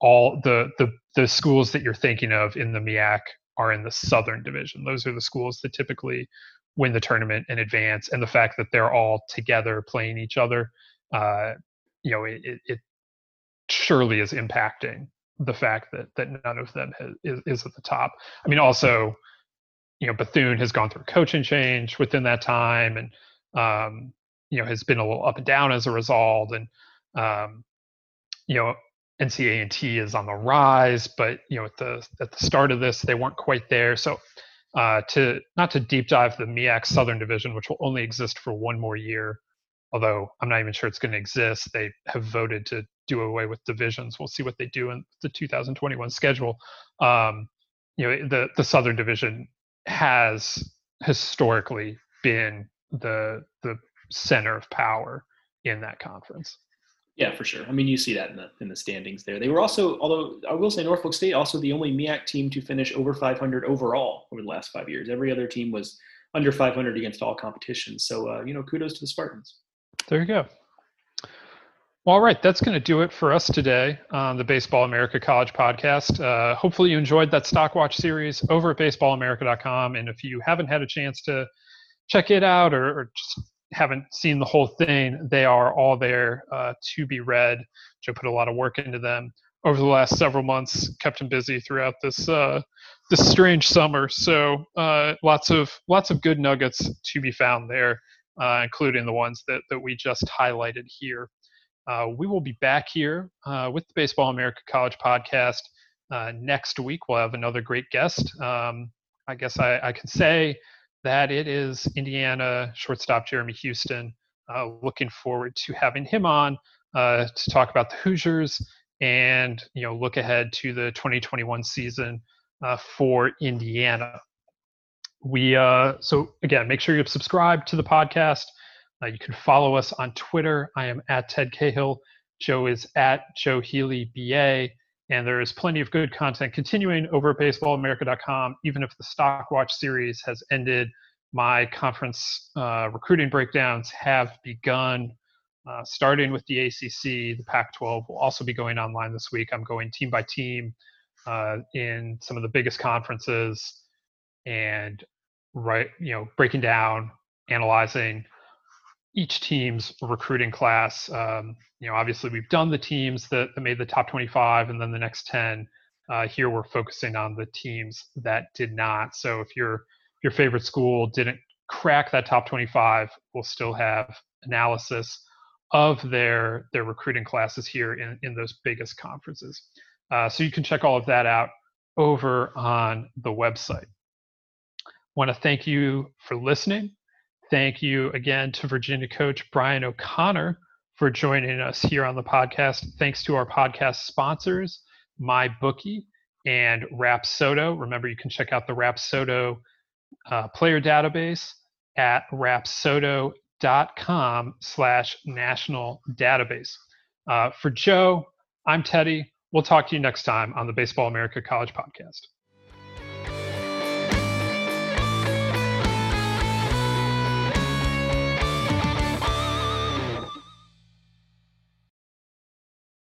all the the the schools that you're thinking of in the MEAC are in the Southern Division. Those are the schools that typically win the tournament in advance, and the fact that they're all together playing each other, uh, you know, it, it, it surely is impacting the fact that that none of them has, is, is at the top. I mean, also, you know, Bethune has gone through a coaching change within that time, and um, you know has been a little up and down as a result, and um, you know, NCA&T is on the rise, but you know, at the at the start of this, they weren't quite there. So, uh, to not to deep dive the MEAC Southern Division, which will only exist for one more year, although I'm not even sure it's going to exist. They have voted to do away with divisions. We'll see what they do in the 2021 schedule. Um, you know, the the Southern Division has historically been the the center of power in that conference. Yeah, for sure. I mean, you see that in the in the standings there. They were also, although I will say, Norfolk State also the only MEAC team to finish over 500 overall over the last five years. Every other team was under 500 against all competitions. So, uh, you know, kudos to the Spartans. There you go. All right, that's going to do it for us today on the Baseball America College podcast. Uh, hopefully, you enjoyed that Stock Watch series over at baseballamerica.com. And if you haven't had a chance to check it out or, or just haven't seen the whole thing, they are all there uh, to be read. Joe put a lot of work into them over the last several months, kept him busy throughout this uh, this strange summer. So uh, lots of lots of good nuggets to be found there, uh, including the ones that that we just highlighted here. Uh, we will be back here uh, with the Baseball America College podcast next week. We'll have another great guest. Um, I guess I, I can say that it is Indiana shortstop Jeremy Houston. Uh, looking forward to having him on uh, to talk about the Hoosiers and you know look ahead to the 2021 season uh, for Indiana. We uh, so again make sure you subscribe to the podcast. Uh, you can follow us on Twitter. I am at Ted Cahill. Joe is at Joe Healy BA. And there is plenty of good content continuing over at baseballamerica.com. Even if the Stock Watch series has ended, my conference uh, recruiting breakdowns have begun. Uh, starting with the ACC, the Pac 12 will also be going online this week. I'm going team by team uh, in some of the biggest conferences and right, you know, breaking down, analyzing each team's recruiting class. Um, you know, obviously we've done the teams that, that, made the top 25 and then the next 10. Uh, here we're focusing on the teams that did not. So if your your favorite school didn't crack that top 25, we'll still have analysis of their their recruiting classes here in, in those biggest conferences. Uh, so you can check all of that out over on the website. Want to thank you for listening. Thank you again to Virginia coach Brian O'Connor for joining us here on the podcast. Thanks to our podcast sponsors, MyBookie and Rapsodo. Remember, you can check out the Rapsodo uh, player database at rapsodo.com slash national database. Uh, for Joe, I'm Teddy. We'll talk to you next time on the Baseball America College Podcast.